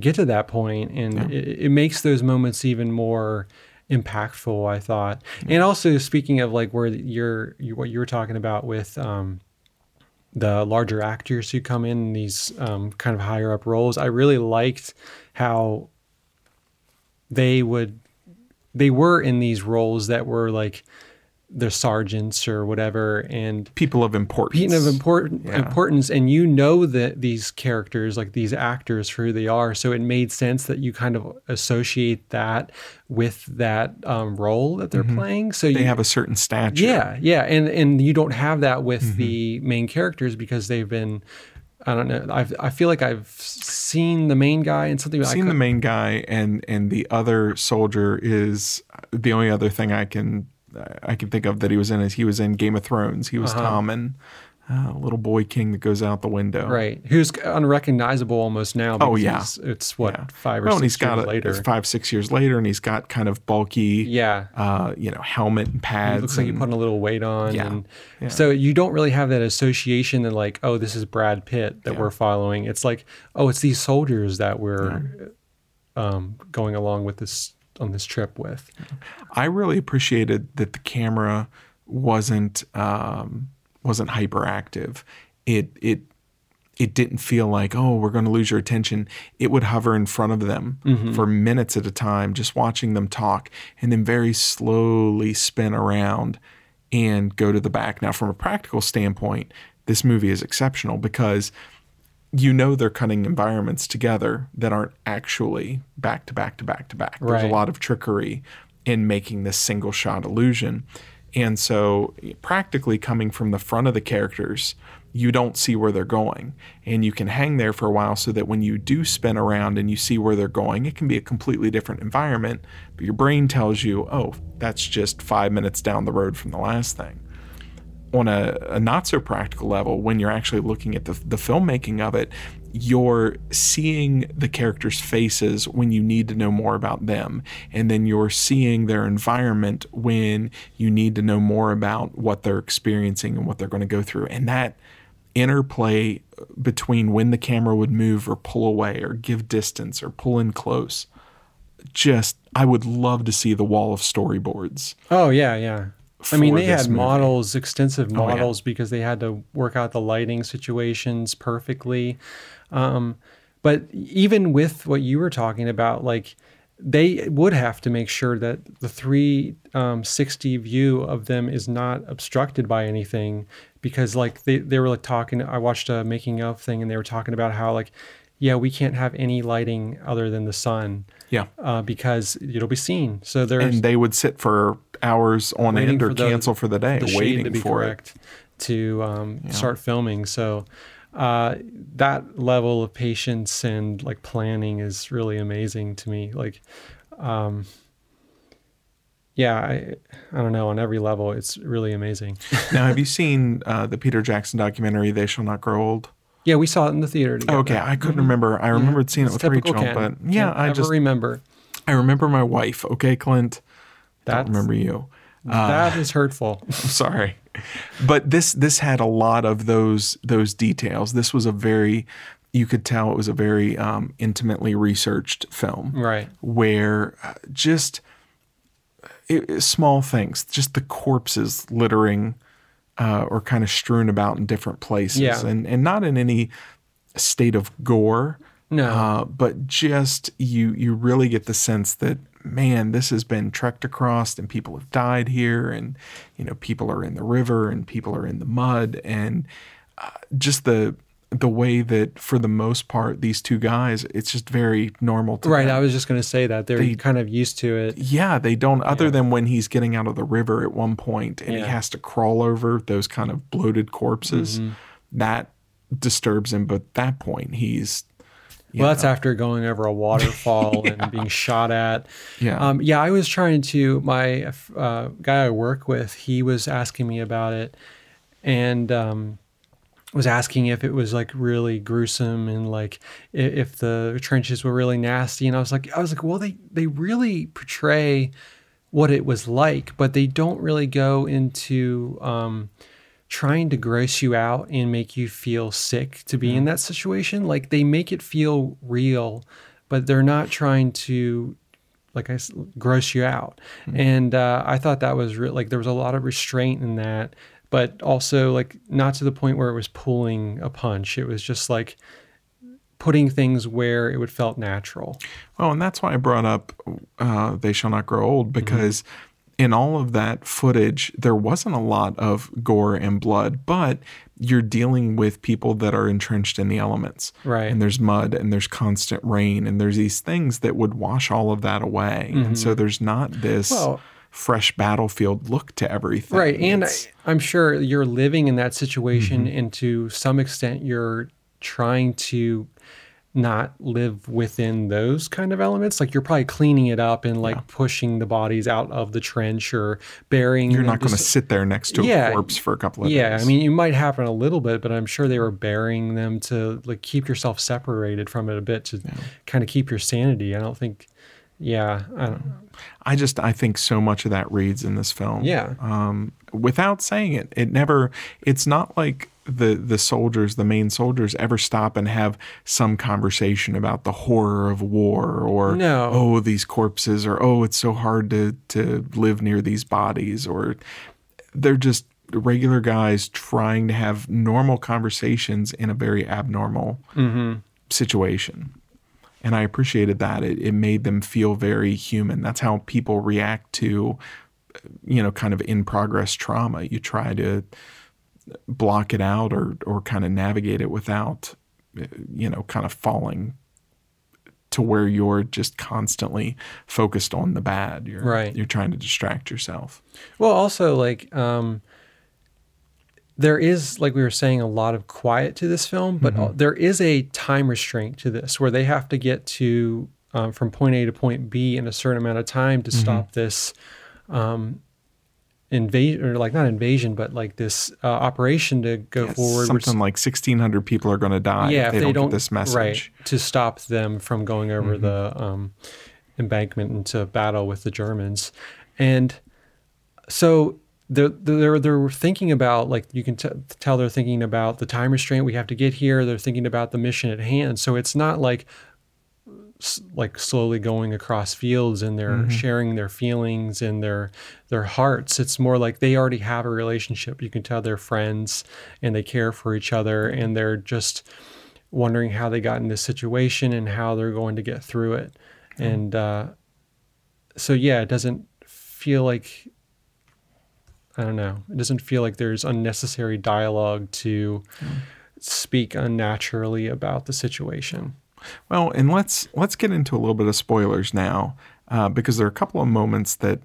get to that point, and it, it makes those moments even more impactful. I thought, and also speaking of like where you're you, what you were talking about with um, the larger actors who come in these um, kind of higher up roles. I really liked how they would they were in these roles that were like the sergeants or whatever and People of importance. being of important Yeah. importance and you know that these characters like these actors for who they are so it made sense that you kind of associate that with that um, role that they're playing so Mm-hmm. they you have a certain stature. yeah yeah and and you don't have that with Mm-hmm. the main characters because they've been i don't know I've, i feel like i've seen the main guy and something I seen the main guy and and the other soldier is the only other thing I can I can think of that he was in is he was in Game of Thrones. He was Uh-huh. Tommen, uh, little boy king that goes out the window. right who's unrecognizable almost now Oh, yeah. it's, what Yeah. five or Well, and six he's got years a, later it's five six years later, and he's got kind of bulky, yeah uh, you know, helmet and pads. It looks like you and- put a little weight on. Yeah, And yeah. So you don't really have that association that like, oh, this is Brad Pitt that Yeah. we're following. It's like, oh, it's these soldiers that we're um, going along with this on this trip with. I really appreciated that the camera wasn't um, wasn't hyperactive. It it it didn't feel like oh we're going to lose your attention. It would hover in front of them mm-hmm. for minutes at a time, just watching them talk, and then very slowly spin around and go to the back. Now, from a practical standpoint, this movie is exceptional because you know they're cutting environments together that aren't actually back to back to back to back. There's a lot of trickery in making this single shot illusion. And so, practically coming from the front of the characters, you don't see where they're going. And you can hang there for a while so that when you do spin around and you see where they're going, it can be a completely different environment. But your brain tells you, oh, that's just five minutes down the road from the last thing on a, a not so practical level, when you're actually looking at the, the filmmaking of it, you're seeing the characters' faces when you need to know more about them. And then you're seeing their environment when you need to know more about what they're experiencing and what they're going to go through. And that interplay uh, between when the camera would move or pull away or give distance or pull in close, just, I would love to see the wall of storyboards. Oh yeah, yeah. I mean, they had movie. models, extensive Oh, yeah. models, because they had to work out the lighting situations perfectly. Um, but even with what you were talking about, like they would have to make sure that the 360 view of them is not obstructed by anything, because like they they were like talking. I watched a making of thing, and they were talking about how like, yeah, we can't have any lighting other than the sun. Yeah. Uh, because it'll be seen. So there's and they would sit for hours on end or for the- cancel for the day, the waiting to be for correct to um, start filming. So uh, that level of patience and like planning is really amazing to me. Like, um, yeah, I, I don't know. On every level, it's really amazing. *laughs* now, have you seen uh, the Peter Jackson documentary "They Shall Not Grow Old"? yeah, we saw it in the theater together. Okay, I couldn't remember. I remembered seeing it with Rachel, Ken. but yeah, Can't I just remember. I remember my wife. Okay, Clint, I don't remember you. that is hurtful. *laughs* I'm sorry, but this this had a lot of those those details. This was a very you could tell it was a very um, intimately researched film. right. where uh, just it, it- small things, just the corpses littering uh, or kind of strewn about in different places, Yeah. and and not in any state of gore, No. uh, but just you you really get the sense that man, this has been trekked across, and people have died here, and you know people are in the river, and people are in the mud, and uh, just the the way that for the most part these two guys it's just very normal to Right. them. I was just going to say that they're They- kind of used to it. Yeah, they don't. Other Yeah. than when he's getting out of the river at one point and he has to crawl over those kind of bloated corpses, Mm-hmm. that disturbs him. But at that point, he's Well, that's know, after going over a waterfall *laughs* and being shot at. Yeah. Um, yeah, I was trying to. My uh, guy I work with, he was asking me about it, and um, was asking if it was like really gruesome and like if the trenches were really nasty. And I was like, I was like, well, they they really portray what it was like, but they don't really go into um, trying to gross you out and make you feel sick to be in that situation. Like they make it feel real, but they're not trying to, like I gross you out. And uh, I thought that was real. Like there was a lot of restraint in that but also like not to the point where it was pulling a punch. It was just like putting things where it would felt natural. Well, and that's why I brought up uh, "They Shall Not Grow Old" because in all of that footage, there wasn't a lot of gore and blood, but you're dealing with people that are entrenched in the elements, Right. And there's mud, and there's constant rain, and there's these things that would wash all of that away, and so mm-hmm. there's not this Well- fresh battlefield look to everything, Right. And I, I'm sure you're living in that situation, mm-hmm. and to some extent, you're trying to not live within those kind of elements. Like you're probably cleaning it up and like pushing the bodies out of the trench or burying. you're not going to sit there next to Yeah. a corpse for a couple of Yeah, days. Yeah, I mean, it might happen a little bit, but I'm sure they were burying them to like keep yourself separated from it a bit to kind of keep your sanity. I don't think. Yeah, I don't. I just I think so much of that reads in this film. Yeah. Um, without saying it, it never. It's not like the the soldiers, the main soldiers, ever stop and have some conversation about the horror of war or No. oh these corpses or oh it's so hard to to live near these bodies or they're just regular guys trying to have normal conversations in a very abnormal mm-hmm. situation. And I appreciated that. It, it made them feel very human. That's how people react to, uh, you know, kind of in progress trauma. You try to block it out or, or kind of navigate it without, uh, you know, kind of falling to where you're just constantly focused on the bad. You're, Right. You're trying to distract yourself. Well, also like um, there is, like we were saying, a lot of quiet to this film, but uh, there is a time restraint to this where they have to get to um, from point A to point B in a certain amount of time to stop this um, invasion, or like not invasion, but like this uh, operation to go Yes, forward. which- Something like 1,600 people are going to die yeah, if they, don't, get this message. right to stop them from going over Mm-hmm. the um, embankment into battle with the Germans, and so they're they're they're thinking about like you can t- tell they're thinking about the time restraint we have to get here. They're thinking about the mission at hand. So it's not like like slowly going across fields and they're Mm-hmm. sharing their feelings and their their hearts. It's more like they already have a relationship. You can tell they're friends and they care for each other and they're just wondering how they got in this situation and how they're going to get through it. And uh, so yeah it doesn't feel like i don't know it doesn't feel like there's unnecessary dialogue to speak unnaturally about the situation Well, and let's let's get into a little bit of spoilers now, uh, because there are a couple of moments that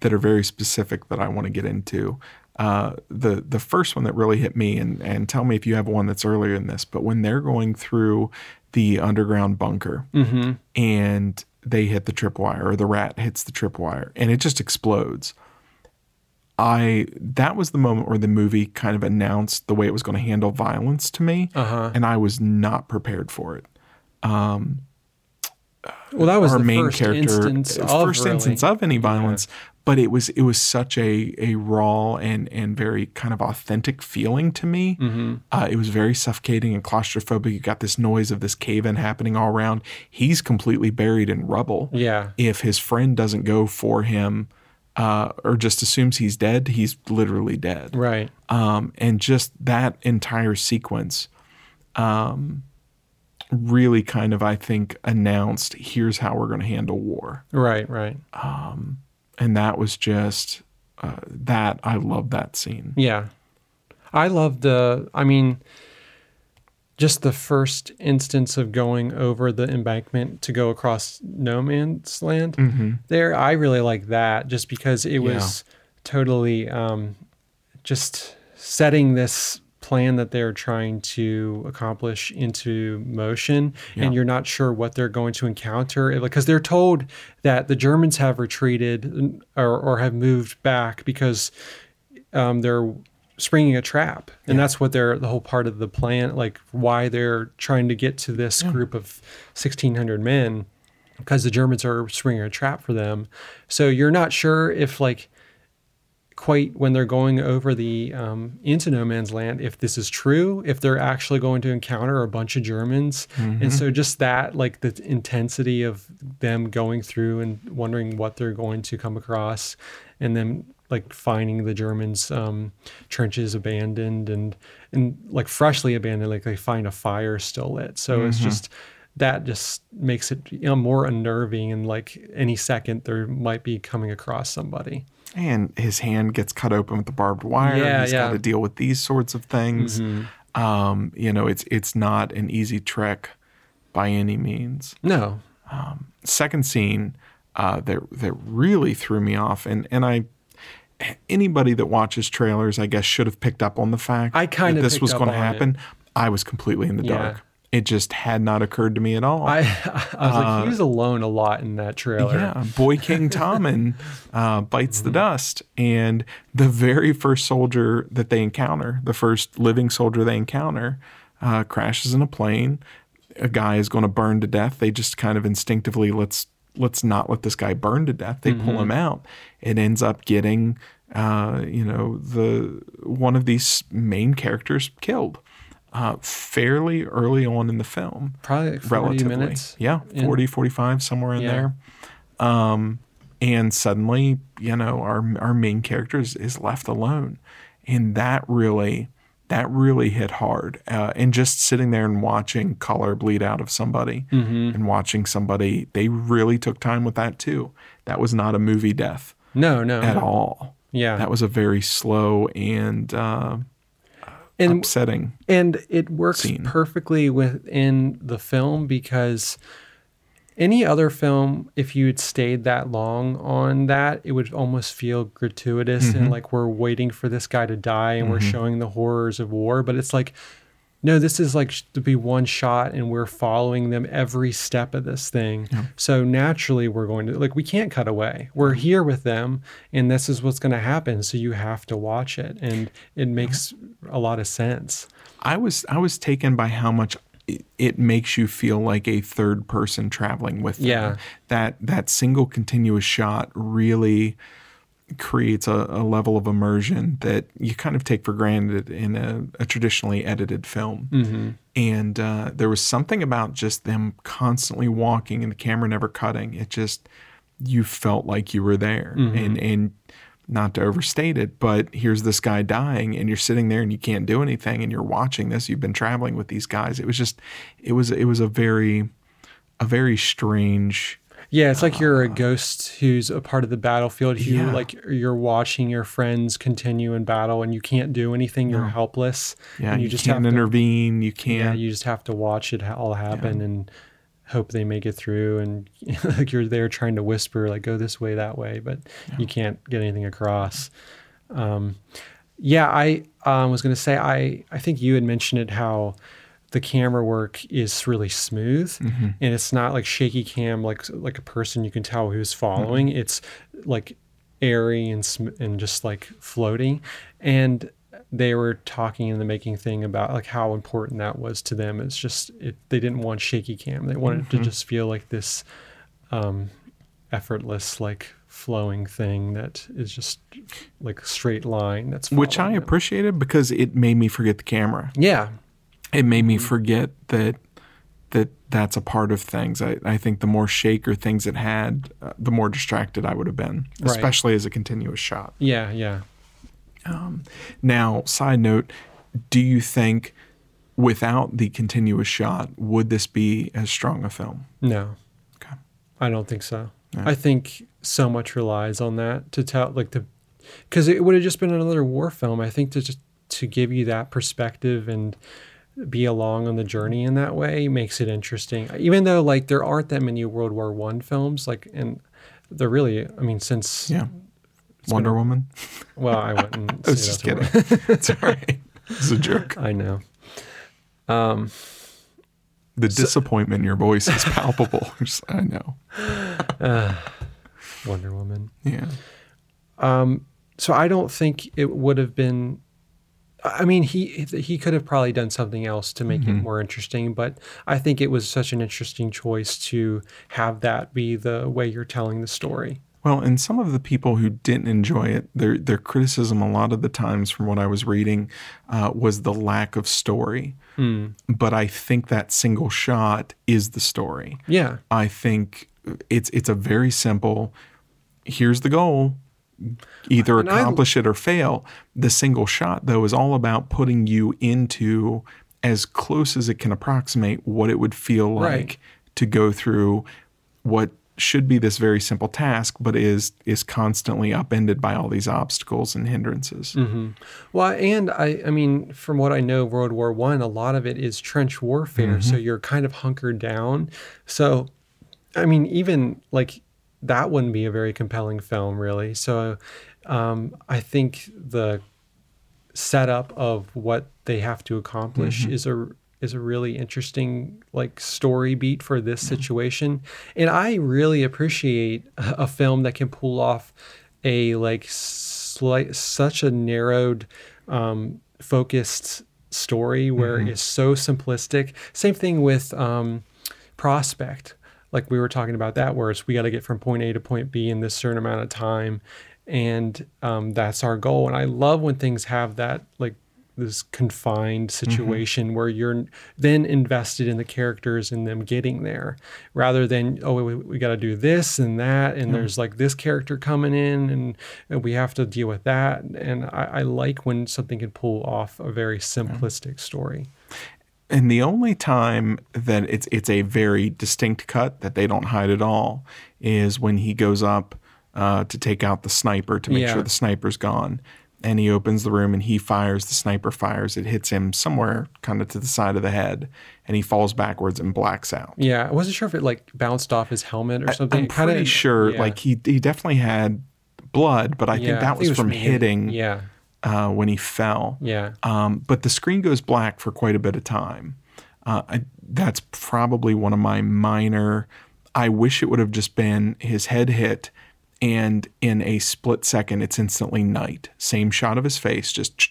that are very specific that I want to get into. Uh, the the first one that really hit me, and and tell me if you have one that's earlier in this, but when they're going through the underground bunker and they hit the tripwire, or the rat hits the tripwire, and it just explodes. I that was the moment where the movie kind of announced the way it was going to handle violence to me, Uh-huh. and I was not prepared for it well that was our the main first character instance uh, of first really- instance of any violence but it was it was such a a raw and and very kind of authentic feeling to me. Mm-hmm. uh, it was very suffocating and claustrophobic. You got this noise of this cave-in happening all around. He's completely buried in rubble. Yeah. If his friend doesn't go for him uh, or just assumes he's dead he's literally dead. Right. Um, and just that entire sequence um, really kind of i think announced here's how we're going to handle war right right Um, and that was just uh, that i love that scene Yeah. I love the, I mean, just the first instance of going over the embankment to go across no man's land there. I really like that just because it was totally um, just setting this plan that they're trying to accomplish into motion Yeah. and you're not sure what they're going to encounter because they're told that the Germans have retreated or, or have moved back because um, they're springing a trap. And that's what they're the whole part of the plan like why they're trying to get to this group of 1600 men because the germans are springing a trap for them. So you're not sure if like quite when they're going over the um, into no man's land if this is true if they're actually going to encounter a bunch of germans and so just that like the intensity of them going through and wondering what they're going to come across and then like finding the Germans' um, trenches abandoned and and like freshly abandoned, like they find a fire still lit. So it's just that just makes it you know more unnerving and like any second there might be coming across somebody. And his hand gets cut open with the barbed wire. Yeah, He's yeah. Mm-hmm. got to deal with these sorts of things. Um, you know, it's it's not an easy trick by any means. No, Second scene uh, that that really threw me off, and and I anybody that watches trailers, I guess, should have picked up on the fact I kinda that this was going to on it. happen. I was completely in the Yeah. dark. It just had not occurred to me at all. I *laughs* I was like he was alone a lot in that trailer. Yeah, Boy King *laughs* Tommen uh, bites the dust, and the very first soldier that they encounter, the first living soldier they encounter, uh, crashes in a plane. A guy is going to burn to death. They just kind of instinctively let's let's not let this guy burn to death. They pull him out. It ends up getting uh, you know the one of these main characters killed. Uh, fairly early on in the film Probably like 40 relatively. minutes. Yeah, in. 40, 45, somewhere in Yeah. there. Um, and suddenly, you know, our our main character is, is left alone, and that really that really hit hard. Uh, and just sitting there and watching color bleed out of somebody, Mm-hmm. and watching somebody, they really took time with that too. That was not a movie death No, no. at all. Yeah. That was a very slow and uh, and upsetting. and it works scene. perfectly within the film because any other film if you had stayed that long on that it would almost feel gratuitous Mm-hmm. and like we're waiting for this guy to die and we're showing the horrors of war but it's like no this is like to be one shot and we're following them every step of this thing. So naturally we're going to like we can't cut away. We're mm-hmm. here with them and this is what's going to happen so you have to watch it and it makes a lot of sense. I was I was taken by how much it, it makes you feel like a third person traveling with them. Yeah. That that single continuous shot really creates a, a level of immersion that you kind of take for granted in a, a traditionally edited film. And uh, there was something about just them constantly walking and the camera never cutting. It just you felt like you were there. And and not to overstate it, but here's this guy dying and you're sitting there and you can't do anything and you're watching this. You've been traveling with these guys. It was just it was it was a very a very strange Yeah, it's like you're a ghost who's a part of the battlefield. You yeah. like you're watching your friends continue in battle, and you can't do anything. You're helpless. yeah, and you, you, just can't have to. intervene, you can't Yeah, you just have to watch it all happen and hope they make it through. And *laughs* like you're there trying to whisper, like go this way, that way, but you can't get anything across. Um, yeah, I um, was going to say I I think you had mentioned it how the camera work is really smooth Mm-hmm. and it's not like shaky cam like like a person you can tell who's following. Mm-hmm. It's like airy and sm- and just like floating and they were talking in the making thing about like how important that was to them it's just it, they didn't want shaky cam they wanted Mm-hmm. to just feel like this um effortless like flowing thing that is just like a straight line that's which I them. appreciated because it made me forget the camera. yeah It made Mm-hmm. me forget that that that's a part of things. I, I think the more shake or things it had, uh, the more distracted I would have been, Right. especially as a continuous shot. yeah yeah Now, side note, do you think without the continuous shot, would this be as strong a film? no Okay. I don't think so. I think so much relies on that to tell, like the, because it would have just been another war film. I think to just to give you that perspective and be along on the journey in that way makes it interesting. Even though like there aren't that many World War One films, like and they're really, I mean, since Yeah. Wonder Woman? well, I wouldn't. *laughs* I was just kidding. *laughs* it's all right. It's a joke. *laughs* I know. Um, The disappointment in your voice is palpable. I know. *sighs* Wonder Woman. Yeah. Um, so I don't think it would have been. I mean, he he could have probably done something else to make it more interesting, but I think it was such an interesting choice to have that be the way you're telling the story. Well, and some of the people who didn't enjoy it, their their criticism a lot of the times, from what I was reading, uh, was the lack of story. But I think that single shot is the story. Yeah, I think it's it's a very simple. Here's the goal. Either And I- accomplish it or fail. The single shot, though, is all about putting you into as close as it can approximate what it would feel like Right. to go through what should be this very simple task, but is is constantly upended by all these obstacles and hindrances. Mm-hmm. Well, and I, I mean, from what I know, World War One, a lot of it is trench warfare. So you're kind of hunkered down. So, I mean, even like that wouldn't be a very compelling film, really. So, um, I think the setup of what they have to accomplish is a is a really interesting like story beat for this situation. And i really appreciate a a film that can pull off a like slight such a narrowed um focused story where it's so simplistic. Same thing with um prospect like we were talking about that where it's we got to get from point a to point b in this certain amount of time. And um, that's our goal. And i love when things have that like this confined mm-hmm. situation where you're then invested in the characters and them getting there rather than oh we, we got to do this and that and mm-hmm. there's like this character coming in and, and we have to deal with that. And I, I like when something can pull off a very mm-hmm. simplistic story And the only time that it's it's a very distinct cut that they don't hide at all is when he goes up uh, to take out the sniper to make Yeah. sure the sniper's gone. And he opens the room and he fires. The sniper fires. It hits him somewhere kind of to the side of the head, and he falls backwards and blacks out. yeah i wasn't sure if it like bounced off his helmet or something I'm It kinda- pretty sure, yeah. like he he definitely had blood, but I Yeah, think that was it from hit- hitting yeah uh, when he fell. yeah Um, but the screen goes black for quite a bit of time. Uh, I, that's probably one of my minor. I wish it would have just been his head hit, and in a split second, it's instantly night. Same shot of his face, just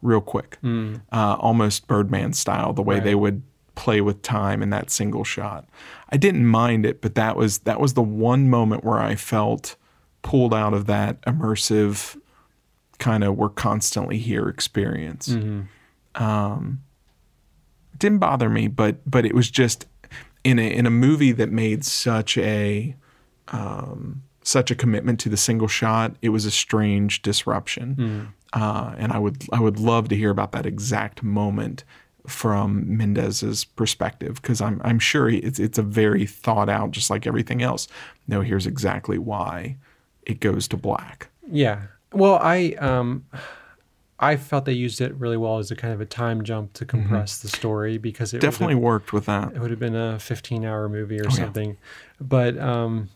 real quick, uh, almost Birdman style, the way they Hmm. Would play with time in that single shot. I didn't mind it, but that was that was the one moment where I felt pulled out of that immersive kind of we're constantly here experience. Um, didn't bother me, but but it was just in a in a movie that made such a um, such a commitment to the single shot. It was a strange disruption, uh, and I would I would love to hear about that exact moment from Mendes's perspective because I'm I'm sure it's it's a very thought out, just like everything else. No, here's exactly why it goes to black. Yeah. Well, I um I felt they used it really well as a kind of a time jump to compress the story because it Definitely worked with that. it would have been a 15 hour movie or Oh, yeah. something. But um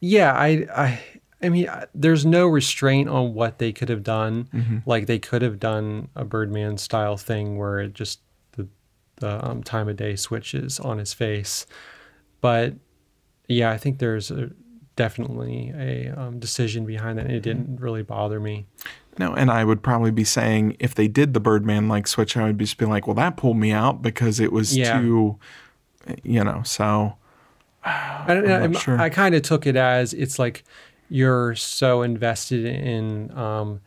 yeah, I I I mean, there's no restraint on what they could have done. Mm-hmm. Like they could have done a Birdman style thing where it just the the um, time of day switches on his face. But yeah, I think there's a, definitely a um, decision behind that. And it didn't really bother me. No, and I would probably be saying if they did the Birdman like switch, I would just be like, well, that pulled me out because it was Yeah. too, you know. So *sighs* I, don't- I'm not sure. I kind of took it as it's like you're so invested in um,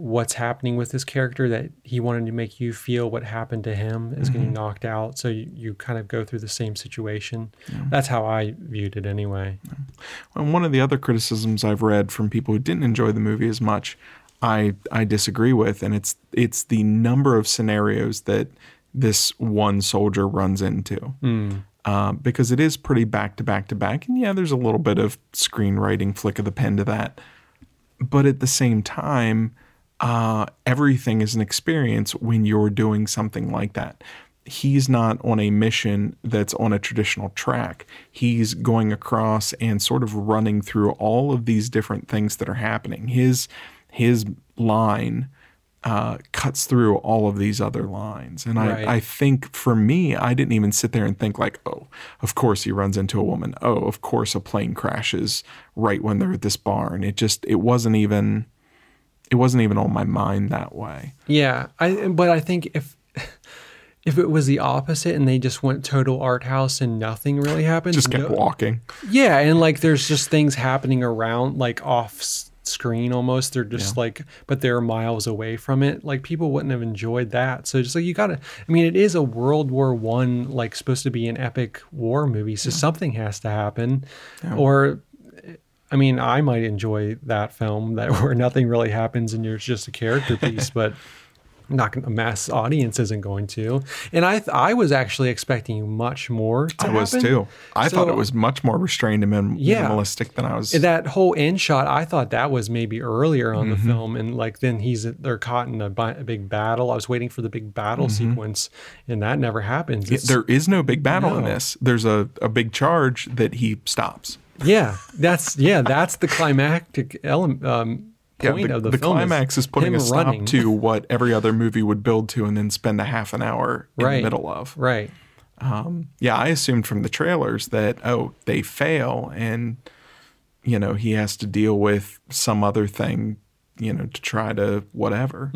what's happening with this character that he wanted to make you feel what happened to him is Mm-hmm. getting knocked out. So you, you kind of go through the same situation. That's how I viewed it anyway. And one of the other criticisms I've read from people who didn't enjoy the movie as much, I I disagree with, and it's it's the number of scenarios that this one soldier runs into. Uh, because it is pretty back to back to back, and yeah, there's a little bit of screenwriting flick of the pen to that, but at the same time, uh, everything is an experience when you're doing something like that. He's not on a mission that's on a traditional track. He's going across and sort of running through all of these different things that are happening. His his line uh, cuts through all of these other lines, and Right. I, I think for me, I didn't even sit there and think like, oh, of course he runs into a woman. Oh, of course a plane crashes right when they're at this barn. It just it wasn't even it wasn't even on my mind that way. Yeah, I but I think if *laughs* if it was the opposite and they just went total art house and nothing really happened, Just kept no- walking. Yeah, and like there's just things happening around, like off screen almost. They're just like, but they're miles away from it. Like people wouldn't have enjoyed that. So just like you gotta. I mean, it is a World War One, like supposed to be an epic war movie, so something has to happen, or. I mean, I might enjoy that film that *laughs* where nothing really happens and you're just a character piece, but not gonna, a mass audience isn't going to. And I th- I was actually expecting much more. To I was too. I thought it was much more restrained and min- Yeah. minimalistic than I was. That whole end shot, I thought that was maybe earlier on Mm-hmm. the film, and like then he's they're caught in a, bi- a big battle. I was waiting for the big battle sequence, and that never happens. There is no big battle in this. There's a, a big charge that he stops. yeah, that's yeah, that's the climactic element um, Yeah, the, of the, the film. climax is, putting him a stop running. to what every other movie would build to and then spend a half an hour in Right. the middle of. right. Yeah, I assumed from the trailers that, oh, they fail and, you know, he has to deal with some other thing, you know, to try to whatever.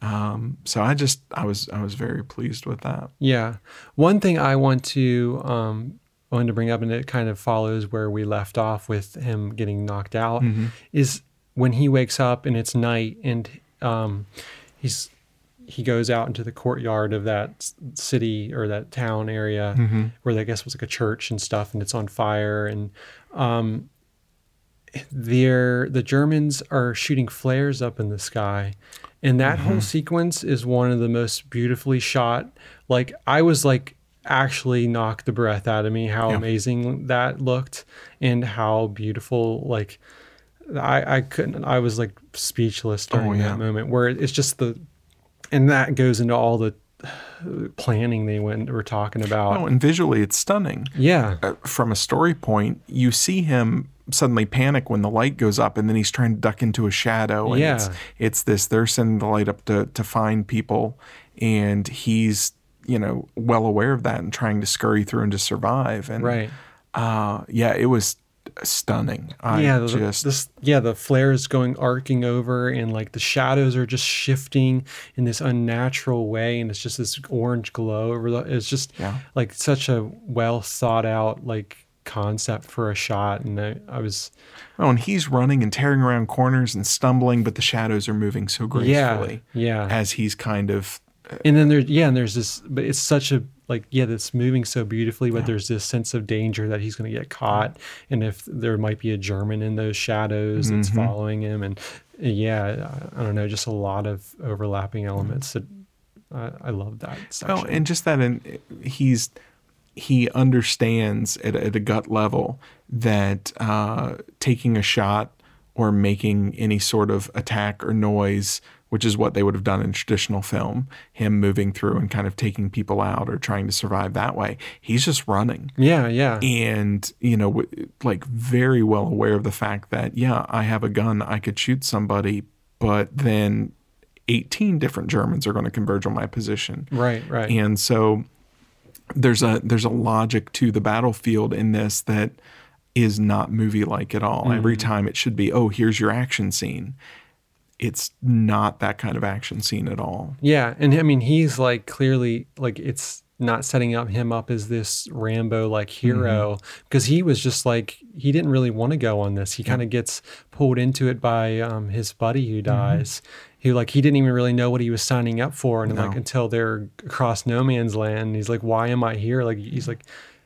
Um, so I just, I was, I was very pleased with that. Yeah. One thing I want to um wanted to bring up, and it kind of follows where we left off with him getting knocked out, is when he wakes up and it's night and um he's he goes out into the courtyard of that city or that town area where I guess was like a church and stuff, and it's on fire and um the Germans are shooting flares up in the sky. And that whole sequence is one of the most beautifully shot. Like I was like actually knocked the breath out of me how Yeah. amazing that looked and how beautiful like I I couldn't I was like speechless during Oh, yeah. that moment where it's just the and that goes into all the *sighs* planning they went were talking about. Oh, and visually it's stunning. yeah. Uh, from a story point, you see him suddenly panic when the light goes up and then he's trying to duck into a shadow. And it's, Yeah. it's this, they're sending the light up to, to find people and he's, you know, well aware of that and trying to scurry through and to survive. And, Right. uh, yeah, it was stunning. I yeah, the, just, this yeah, the flares going arcing over, and like the shadows are just shifting in this unnatural way, and it's just this orange glow over the. It's just Yeah. like such a well thought out like concept for a shot, and I, I was oh, and he's running and tearing around corners and stumbling, but the shadows are moving so yeah, gracefully yeah, as he's kind of, uh, and then there's yeah, and there's this, but it's such a like yeah, that's moving so beautifully, but there's this sense of danger that he's going to get caught, and if there might be a German in those shadows that's Mm-hmm. following him, and yeah, I, I don't know, just a lot of overlapping elements that I, I love that section. Oh, and just that and he's he understands at, at a gut level that uh, taking a shot or making any sort of attack or noise, which is what they would have done in traditional film, him moving through and kind of taking people out or trying to survive that way. He's just running. Yeah, yeah, and you know like very well aware of the fact that yeah i have a gun i could shoot somebody but then 18 different germans are going to converge on my position. Right, right, and so there's a there's a logic to the battlefield in this that is not movie like at all. Every mm. time it should be oh here's your action scene. It's not that kind of action scene at all. Yeah, and I mean he's like clearly like it's not setting up him up as this Rambo like hero mm-hmm. because he was just like he didn't really want to go on this. He kind of gets pulled into it by um, his buddy who mm-hmm. dies. Who like he didn't even really know what he was signing up for, and like until they're across no man's land, he's like, "Why am I here?" Like he's like,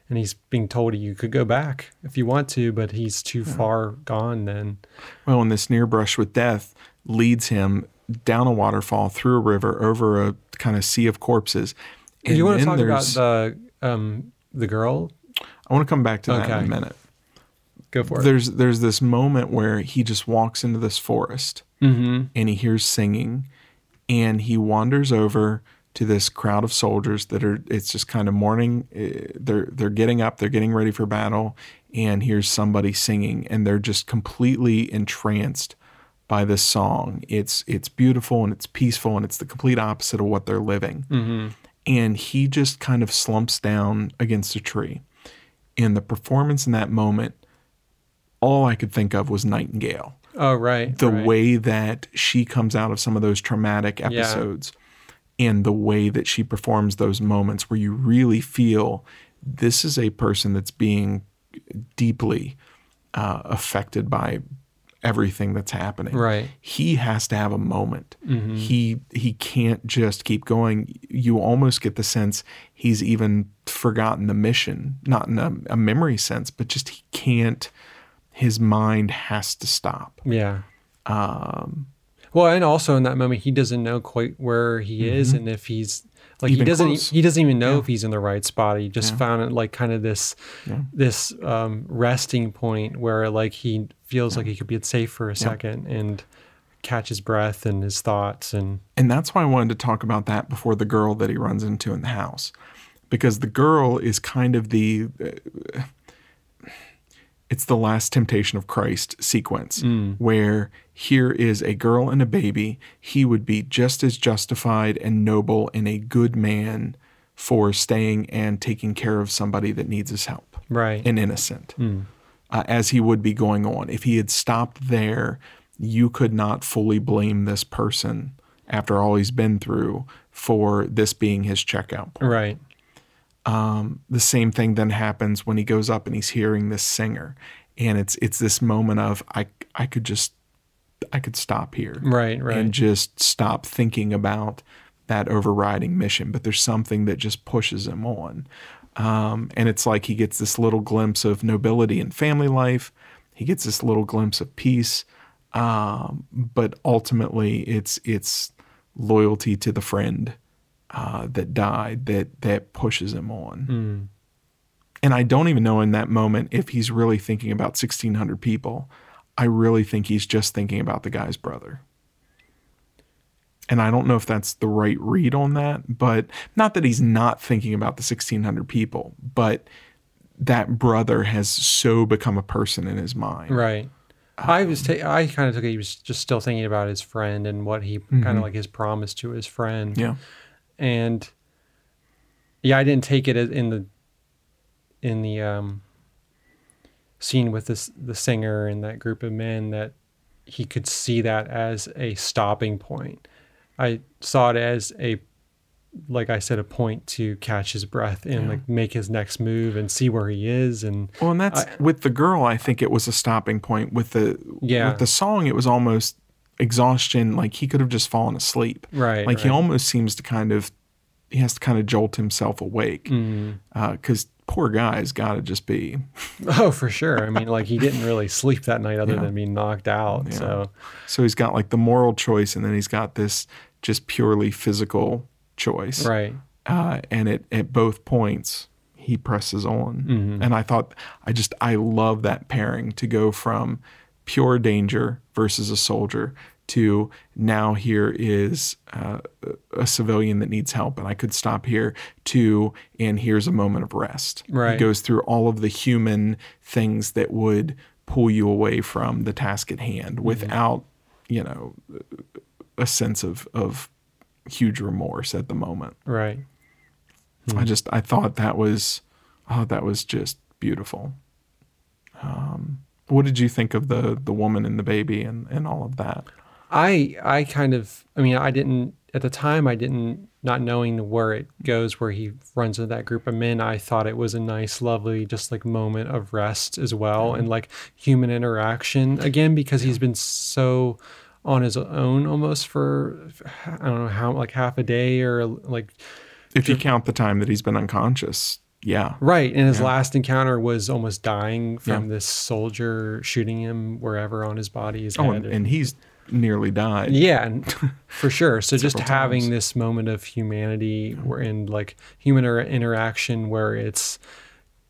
and he's being told you could go back if you want to, but he's too far gone. Then Well, and this near brush with death leads him down a waterfall, through a river, over a kind of sea of corpses. Do you want to talk about the um the girl? I want to come back to that in a minute. Go for it. There's there's this moment where he just walks into this forest Mm-hmm. and he hears singing, and he wanders over to this crowd of soldiers that are. It's just kind of morning. eh, They're they're getting up. They're getting ready for battle, and here's somebody singing, and they're just completely entranced by this song. It's it's beautiful and it's peaceful and it's the complete opposite of what they're living. Mm-hmm. And he just kind of slumps down against a tree. And the performance in that moment, all I could think of was Nightingale. Oh right. The right. way that she comes out of some of those traumatic episodes and the way that she performs those moments where you really feel this is a person that's being deeply uh, affected by everything that's happening Right. he has to have a moment. Mm-hmm. He he can't just keep going. You almost get the sense he's even forgotten the mission, not in a, a memory sense, but just he can't. his mind has to stop. Yeah. Um, Well, and also in that moment, he doesn't know quite where he is and if he's like Mm-hmm. Even he doesn't close. he doesn't even know Yeah. if he's in the right spot. He just Yeah. found it like kind of this Yeah. this um, resting point where like he feels like he could be safe for a second and catch his breath and his thoughts and And that's why I wanted to talk about that before the girl that he runs into in the house. Because the girl is kind of the uh, it's the last temptation of Christ sequence where here is a girl and a baby. He would be just as justified and noble and a good man for staying and taking care of somebody that needs his help right. and innocent uh, as he would be going on. If he had stopped there, you could not fully blame this person after all he's been through for this being his checkout point. right. The same thing then happens when he goes up and he's hearing this singer, and it's it's this moment of I I could just I could stop here Right, right. and just stop thinking about that overriding mission. But there's something that just pushes him on. Um, and it's like he gets this little glimpse of nobility in family life. He gets this little glimpse of peace. Um, but ultimately, it's it's loyalty to the friend uh, that died that that pushes him on. And I don't even know in that moment if he's really thinking about 1,600 people. I really think he's just thinking about the guy's brother. And I don't know if that's the right read on that, but not that he's not thinking about the 1,600 people, but that brother has so become a person in his mind. Right. I was ta- I kind of took it he was just still thinking about his friend and what he kind of like his promise to his friend. Mm-hmm. Yeah. And yeah, I didn't take it in the in the um, scene with this the singer and that group of men that he could see that as a stopping point. I saw it as a like I said, a point to catch his breath and like make his next move and see where he is and Well, and that's with the girl. I think it was a stopping point. With the Yeah. with the song, it was almost exhaustion. Like he could have just fallen asleep. Right, Like he almost seems to kind of he has to kind of jolt himself awake Mm-hmm. because poor guy's got to just be *laughs* oh for sure. I mean like he didn't really sleep that night other Yeah. than being knocked out. So so he's got like the moral choice and then he's got this just purely physical choice right. uh, and at, at both points he presses on Mm-hmm. and i thought i just i love that pairing to go from pure danger versus a soldier to now here is uh, a civilian that needs help and i could stop here to and here's a moment of rest Right. he goes through all of the human things that would pull you away from the task at hand without you know a sense of of huge remorse at the moment Right. I just I thought that was oh that was just beautiful. Um, what did you think of the the woman and the baby and and all of that? I I kind of I mean I didn't at the time I didn't not knowing where it goes where he runs into that group of men I thought it was a nice lovely just like moment of rest as well and like human interaction again because he's been so on his own almost for I don't know how like half a day or like If you count the time that he's been unconscious, yeah, right and his last encounter was almost dying from Yeah. this soldier shooting him wherever on his body his oh, and, and he's nearly died. Yeah, and *laughs* for sure. So just having times. this moment of humanity where in like human er- interaction where it's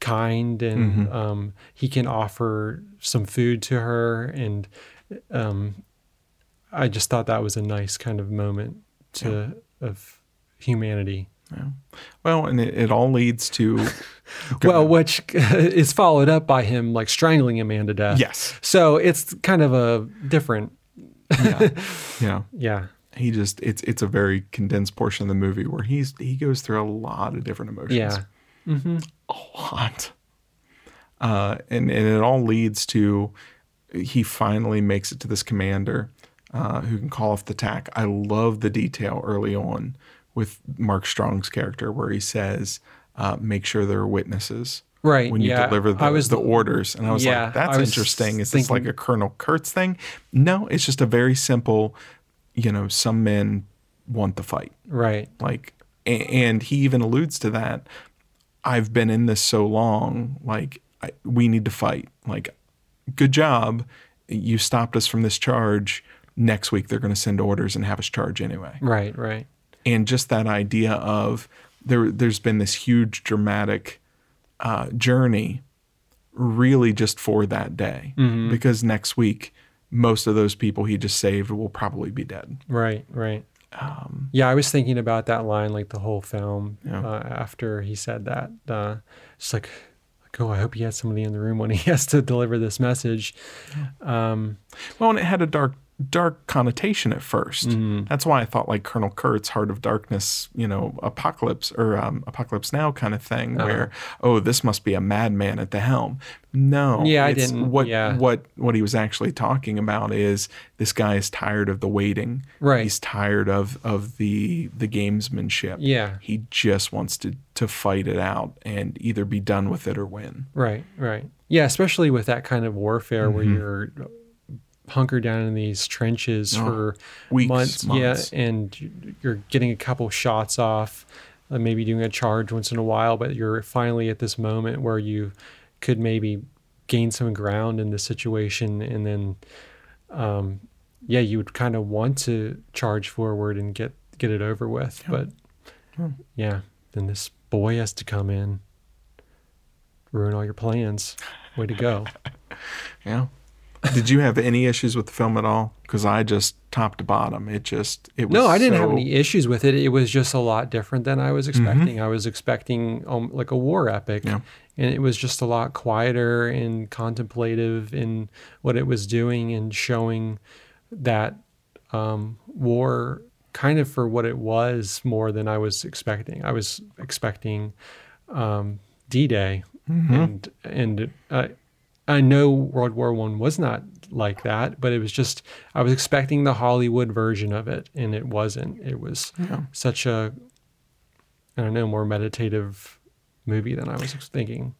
kind and Mm-hmm. um, he can offer some food to her and um, I just thought that was a nice kind of moment to of humanity. Well, and it, it all leads to *laughs* Well, which *laughs* is followed up by him like strangling a man to death. yes, So it's kind of a different, yeah, *laughs* yeah. yeah. He just it's it's a very condensed portion of the movie where he's he goes through a lot of different emotions. Yeah. a lot. Uh, and, and it all leads to he finally makes it to this commander uh, who can call off the attack. I love the detail early on with Mark Strong's character where he says, uh, make sure there are witnesses. Right. When you yeah. deliver the, I was the orders. And I was Yeah, like, that's was interesting. Is this like a Colonel Kurtz thing? No, it's just a very simple, you know, some men want the fight right. like and he even alludes to that i've been in this so long like I, we need to fight like good job. You stopped us from this charge. Next week, they're going to send orders and have us charge anyway. Right, right. And just that idea of there, there's been this huge dramatic uh, journey really just for that day because next week, most of those people he just saved will probably be dead. Right, right. yeah, I was thinking about that line like the whole film Yeah. uh, after he said that. Uh, it's like, like, oh, I hope he has somebody in the room when he *laughs* has to deliver this message. Um, Well, and it had a dark, dark connotation at 1st Mm-hmm. That's why I thought like Colonel Kurtz, Heart of Darkness, you know, Apocalypse or um, Apocalypse Now kind of thing, Uh-huh. where oh, this must be a madman at the helm. No, Yeah, I didn't- What yeah. what what he was actually talking about is this guy is tired of the waiting. Right. He's tired of of the the gamesmanship. Yeah. He just wants to to fight it out and either be done with it or win. Right, right. Yeah, especially with that kind of warfare where you're hunkered down in these trenches for weeks, months, months. Yeah, and you- you're getting a couple shots off, uh, maybe doing a charge once in a while, but you're finally at this moment where you could maybe gain some ground in the situation, and then, um, yeah, you would kind of want to charge forward and get get it over with, but yeah, then this boy has to come in ruin all your plans. Way to go. *laughs* Yeah. Did you have any issues with the film at all? Because I just top to bottom, it just it was. No, I didn't have any issues with it. It was just a lot different than I was Mm-hmm. expecting. I was expecting um, like a war epic, Yeah. and it was just a lot quieter and contemplative in what it was doing and showing that um, war kind of for what it was more than I was expecting. I was expecting um, D-Day, Mm-hmm. and and uh, I know World War One was not like that, but it was just I was expecting the Hollywood version of it, and it wasn't. It was such a I don't know more meditative movie than I was thinking.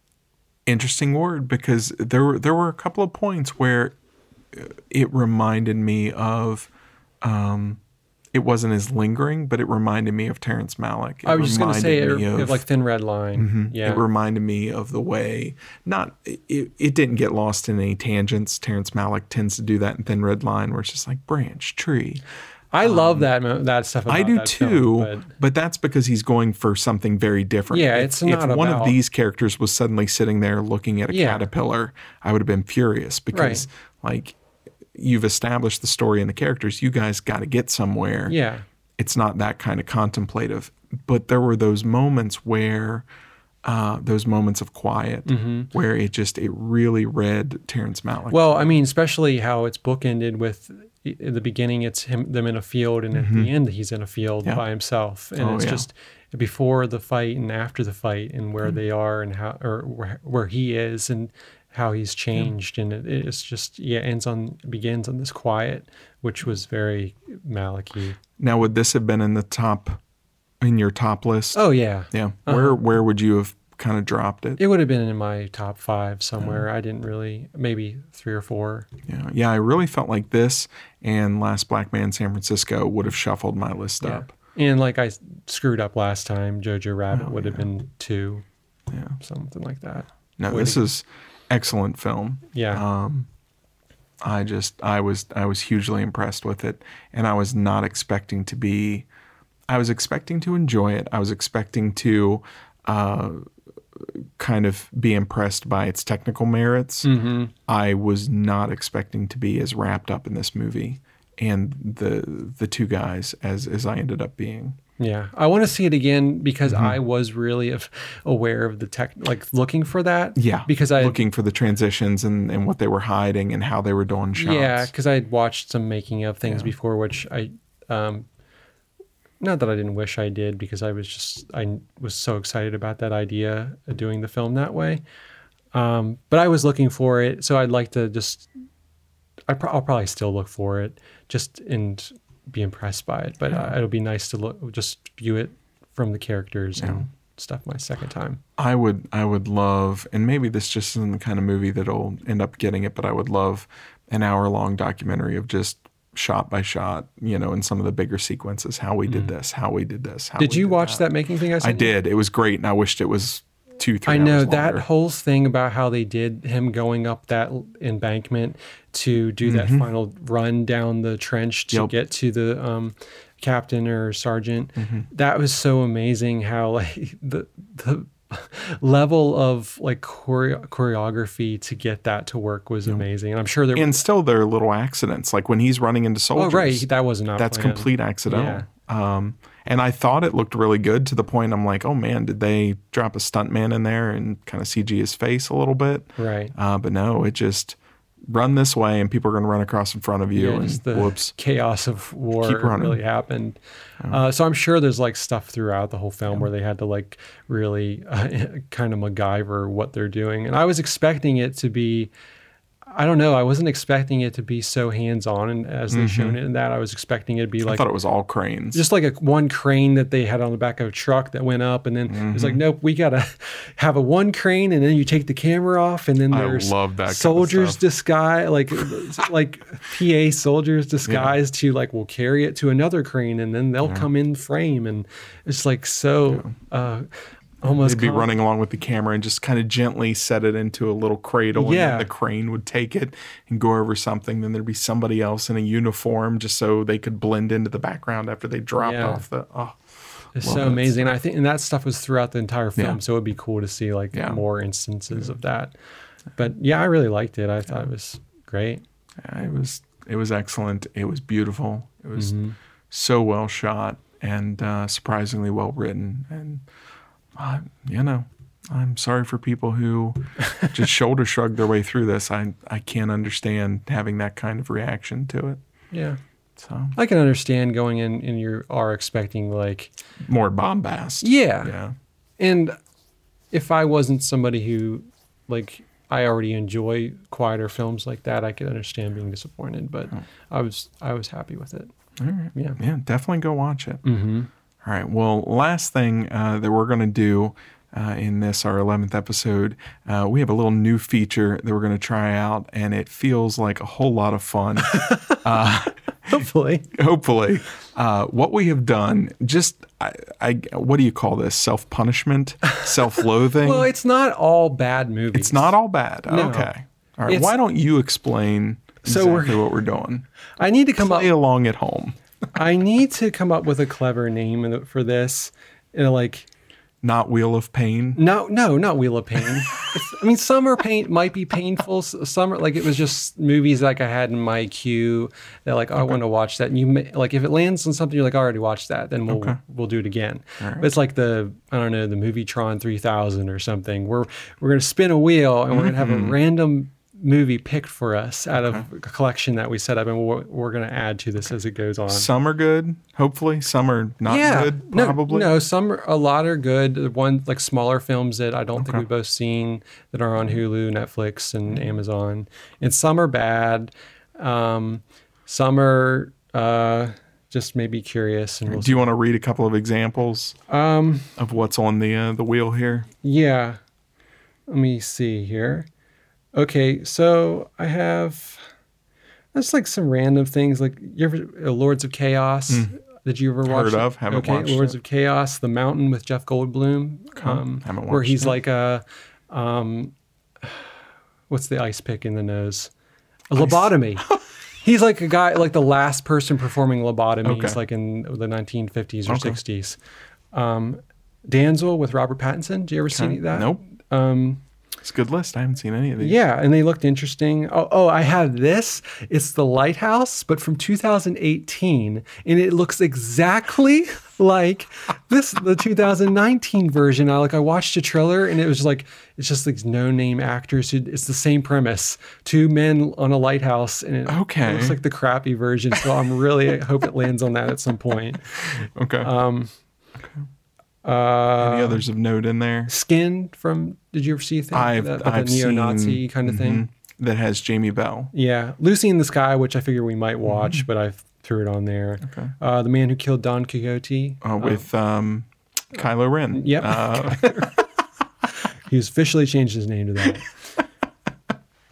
interesting word because there were there were a couple of points where uh, it reminded me of. Um, it wasn't as lingering, but it reminded me of Terrence Malick. It I was just going to say it, me it like Thin Red Line. Yeah, It reminded me of the way not it, it didn't get lost in any tangents. Terrence Malick tends to do that in Thin Red Line, where it's just like branch, tree. I love that that stuff. About um, I do too, film, but, but that's because he's going for something very different. Yeah, it's if, not one about- of these characters was suddenly sitting there looking at a Yeah. caterpillar, I would have been furious because like you've established the story and the characters, you guys got to get somewhere. yeah, It's not that kind of contemplative, but there were those moments where uh, those moments of quiet where it just it really read Terrence Malick. Mm-hmm. Well, I mean, especially how it's bookended with in the beginning, it's him them in a field, and at the end, he's in a field Mm-hmm. Yeah. by himself, and Oh, it's yeah. just before the fight and after the fight, and where Mm-hmm. they are, and how or where, where he is, and how he's changed, and it, it's just yeah, ends on begins on this quiet, which was very Malicky. now would this have been in the top in your top list? Oh yeah, Yeah. Uh-huh. Where where would you have kind of dropped it? it would have been in my top five somewhere. I didn't really, maybe three or four. Yeah. Yeah, I really felt like this and Last Black Man San Francisco would have shuffled my list Yeah. up. And like I screwed up last time, Jojo Rabbit oh, would have been two. Yeah. something like that. No, Way this to- is excellent film. Yeah. Um I just I was I was hugely impressed with it and I was not expecting to be I was expecting to enjoy it. I was expecting to uh kind of be impressed by its technical merits. Mm-hmm. I was not expecting to be as wrapped up in this movie and the the two guys as as I ended up being. Yeah, I want to see it again because Mm-hmm. I was really of, aware of the tech, like looking for that. Yeah, because I looking for the transitions and, and what they were hiding and how they were doing shots. yeah, because I had watched some making of things before, which I, um, not that I didn't wish I did because I was just I was so excited about that idea of doing the film that way. Um, but I was looking for it, so I'd like to just. I pro- I'll probably still look for it, just and be impressed by it. But uh, it'll be nice to look, just view it from the characters and stuff my second time. I would I would love, and maybe this just isn't the kind of movie that'll end up getting it, but I would love an hour long documentary of just shot by shot, you know, in some of the bigger sequences, how we did this, how we did this. How Mm. Did you watch that. making thing? I, said? I you? did. It was great, and I wished it was two, three I know that whole thing about how they did him going up that embankment to do that final run down the trench to Mm-hmm. Yep. get to the um, captain or sergeant. Mm-hmm. That was so amazing. How like *laughs* the the *laughs* level of like choreo- choreography to get that to work was amazing. And I'm sure there. and still there are little accidents, like when he's running into soldiers. oh right, that was not. that's planned. complete accidental. Um, and I thought it looked really good to the point I'm like, oh man, did they drop a stuntman in there and kind of CG his face a little bit? Right. Uh, but no, it just run this way and people are going to run across in front of you Yeah, and just the whoops. chaos of war really happened. Uh, so I'm sure there's like stuff throughout the whole film where they had to like really uh, *laughs* kind of MacGyver what they're doing, and I was expecting it to be. I don't know. I wasn't expecting it to be so hands-on, and as they've shown it in that, I was expecting it to be Mm-hmm. I thought it was all cranes. just like a one crane that they had on the back of a truck that went up, and then it was like, nope, we gotta *laughs* have a one crane, and then you take the camera off, and then there's that kind of soldiers disguise like *laughs* like PA soldiers disguised to like we'll carry it to another crane, and then they'll come in frame, and it's like so uh, almost They'd be com- running along with the camera and just kind of gently set it into a little cradle. And Yeah. then the crane would take it and go over something. Then there'd be somebody else in a uniform just so they could blend into the background after they dropped Yeah. off the. Oh, It's so amazing. I think, and that stuff was throughout the entire film, Yeah. so it'd be cool to see like more instances of that. But yeah, I really liked it. I thought it was great. yeah, it was it was excellent. It was beautiful. It was Mm-hmm. so well shot and uh, surprisingly well written. And uh, you know, I'm sorry for people who *laughs* just shoulder shrug their way through this. I I can't understand having that kind of reaction to it. Yeah. So I can understand going in and you are expecting like more bombast. yeah. Yeah. And if I wasn't somebody who like I already enjoy quieter films like that, I could understand being disappointed, but I was I was happy with it. All right. Yeah. Yeah, definitely go watch it. Mm-hmm. All right. Well, last thing uh, that we're going to do uh, in this, our 11th episode, uh, we have a little new feature that we're going to try out, and it feels like a whole lot of fun. *laughs* Hopefully. Hopefully. Uh, what we have done, just, I, I, what do you call this? Self punishment? *laughs* Self loathing? Well, it's not all bad movies. it's not all bad. No. Okay. All right. It's- Why don't you explain So exactly we're- what we're doing? *laughs* I need to come up Play along at home. I need to come up with a clever name for this. You know, like Not Wheel of Pain. no, no, not Wheel of Pain. I mean, summer pain might be painful. Summer, like it was just movies like I had in my queue that like oh, I want to watch that. And you may, like if it lands on something you're like I already watched that, then we'll Okay. we'll do it again. But it's like the I don't know the movie Tron 3000 or something. We're we're gonna spin a wheel and we're gonna have a Mm-hmm. random movie picked for us out of a collection that we set up and we're, we're going to add to this as it goes on Some are good, hopefully. Some are not good, probably. no, no, some are, a lot are good. One like smaller films that I don't think we've both seen that are on Hulu, Netflix, and Amazon, and some are bad. Um, some are uh, just maybe curious, and we'll Do you want to read a couple of examples um, of what's on the uh, the wheel here? yeah. Let me see here. Okay, so I have that's like some random things like you ever uh, Lords of Chaos. Did you ever watch? Heard it? of, haven't okay, watched Lords it. of Chaos, The Mountain with Jeff Goldblum. Um, haven't where he's it. like a, um, *sighs* what's the ice pick in the nose? A lobotomy. *laughs* he's like a guy, like the last person performing lobotomies, Okay. like in the 1950s or Okay. 60s. Um, Damsel with Robert Pattinson. Did you ever see that? Nope. Um, It's a good list. I haven't seen any of these. yeah, and they looked interesting. Oh, oh, I have this. It's the Lighthouse, but from 2018, and it looks exactly *laughs* like this, the 2019 version. I like, I watched a trailer, and it was like, it's just like no-name actors. Who, it's the same premise: two men on a lighthouse, and it Okay. looks like the crappy version. So I'm really hope it lands on that at some point. *laughs* Okay. Um, uh, any others of note in there? Skin from? Did you ever see that? I've about I've the neo-Nazi seen, kind of thing? mhm, that has Jamie Bell. Yeah, Lucy in the Sky, which I figure we might watch, but I threw it on there. Mm-hmm. Okay. Uh, the Man Who Killed Don Quixote. Uh, with um, Kylo Ren. Yep. Uh, *laughs* He's officially changed his name to that.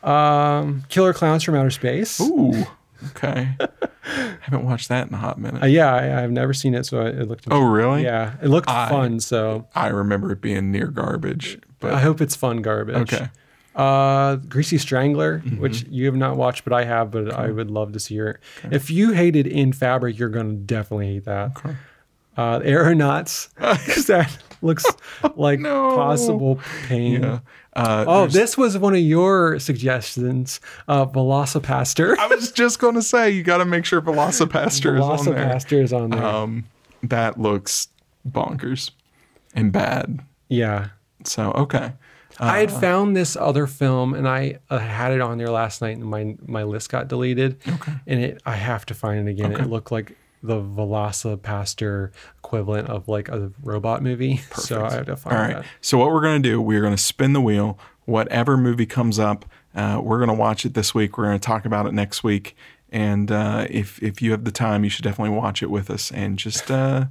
*laughs* um, Killer Klowns from Outer Space. ooh. Okay. I haven't watched that in a hot minute. Uh, yeah, I, I've never seen it, so it it looked. oh, really? yeah, it looked I- fun. So I remember it being near garbage, but I hope it's fun garbage. okay. Uh, Greasy Strangler, Mm-hmm. which you have not watched, but I have, but I would love to see it. If you hated In Fabric, you're going to definitely hate that. Okay. Uh, Aeronauts, *laughs* because that looks *laughs* like No. possible pain. Yeah. Uh, Oh, there's- this was one of your suggestions. Uh, VelociPastor. I was *laughs* just going to say you got to make sure VelociPastor is on there. VelociPastor is on there. Um, that looks bonkers and bad. yeah. So okay. I had Uh-huh. found this other film and I uh, had it on there last night and my my list got deleted. Okay. And it I have to find it again. It looked like the VelociPastor equivalent of like a robot movie. *laughs* So I have to find All right. that. So what we're going to do, we're going to spin the wheel. Whatever movie comes up, uh, we're going to watch it this week. We're going to talk about it next week. And uh, if if you have the time, you should definitely watch it with us and just uh,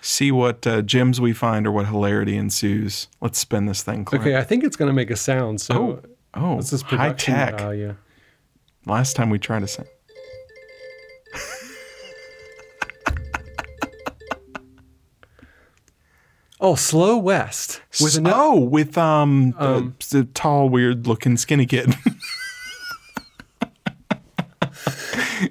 see what uh, gems we find or what hilarity ensues. Let's spin this thing. Clint. Okay, I think it's gonna make a sound. So Oh, this is high tech. value. Last time we tried to sing. Oh, Slow West with an oh, with um, the- Um, the, tall, weird-looking skinny kid. *laughs*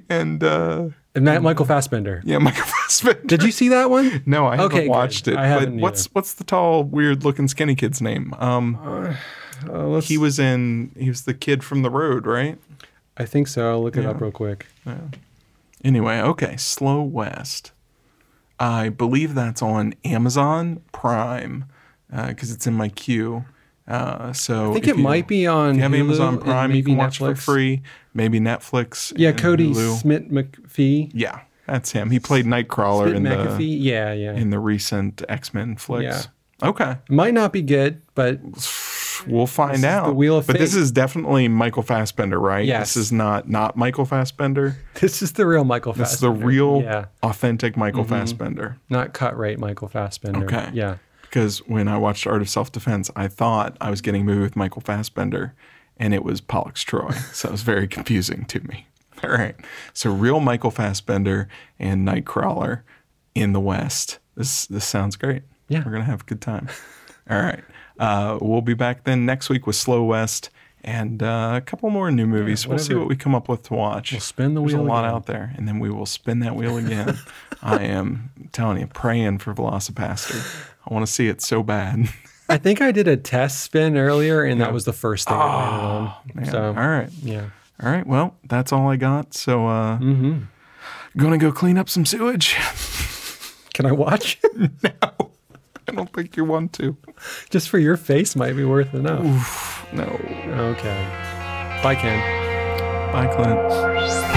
and uh, and Matt Michael Fassbender. yeah, Michael Fassbender. Did you see that one? No, I haven't Okay, good. watched it. I haven't but what's what's the tall, weird-looking skinny kid's name? Um, Uh, let's, he was in. He was the kid from the road, right? I think so. I'll look it up real quick. Yeah. Anyway, okay, Slow West. I believe that's on Amazon Prime because it's in my queue. Uh, so I think it you- might be on If you have Hulu Amazon Prime, you can watch for free. Maybe Netflix. Yeah, Kodi Hulu. Smit-McPhee. Yeah, that's him. He played Nightcrawler Smith in the Yeah, yeah. in the recent X Men flicks. Yeah. Okay, might not be good, but we'll find out. the Wheel of but this is definitely Michael Fassbender, right? Yes. This is not not Michael Fassbender. *laughs* this is the real Michael This is the real, Yeah, authentic Michael mm-hmm. Fassbender. not cut rate Michael Fassbender. Okay. Yeah. Because when I watched Art of Self Defense, I thought I was getting a movie with Michael Fassbender, and it was Pollux Troy. *laughs* so it was very confusing to me. *laughs* All right. So real Michael Fassbender and Nightcrawler in the West. This this sounds great. Yeah. We're gonna have a good time. All right. Uh, we'll be back then next week with Slow West and uh, a couple more new movies. we'll see what we come up with to watch. We'll spin the There's wheel a lot again. out there, and then we will spin that wheel again. *laughs* I am telling you, praying for VelociPastor. I want to see it so bad. *laughs* I think I did a test spin earlier, and that was the first thing I landed on. Man. So all right. yeah. All right. Well, that's all I got. So, uh, Mm-hmm. gonna go clean up some sewage. *laughs* Can I watch? I don't think you want to. Just for your face might be worth enough. No. Okay. Bye, Ken. Bye, Clint.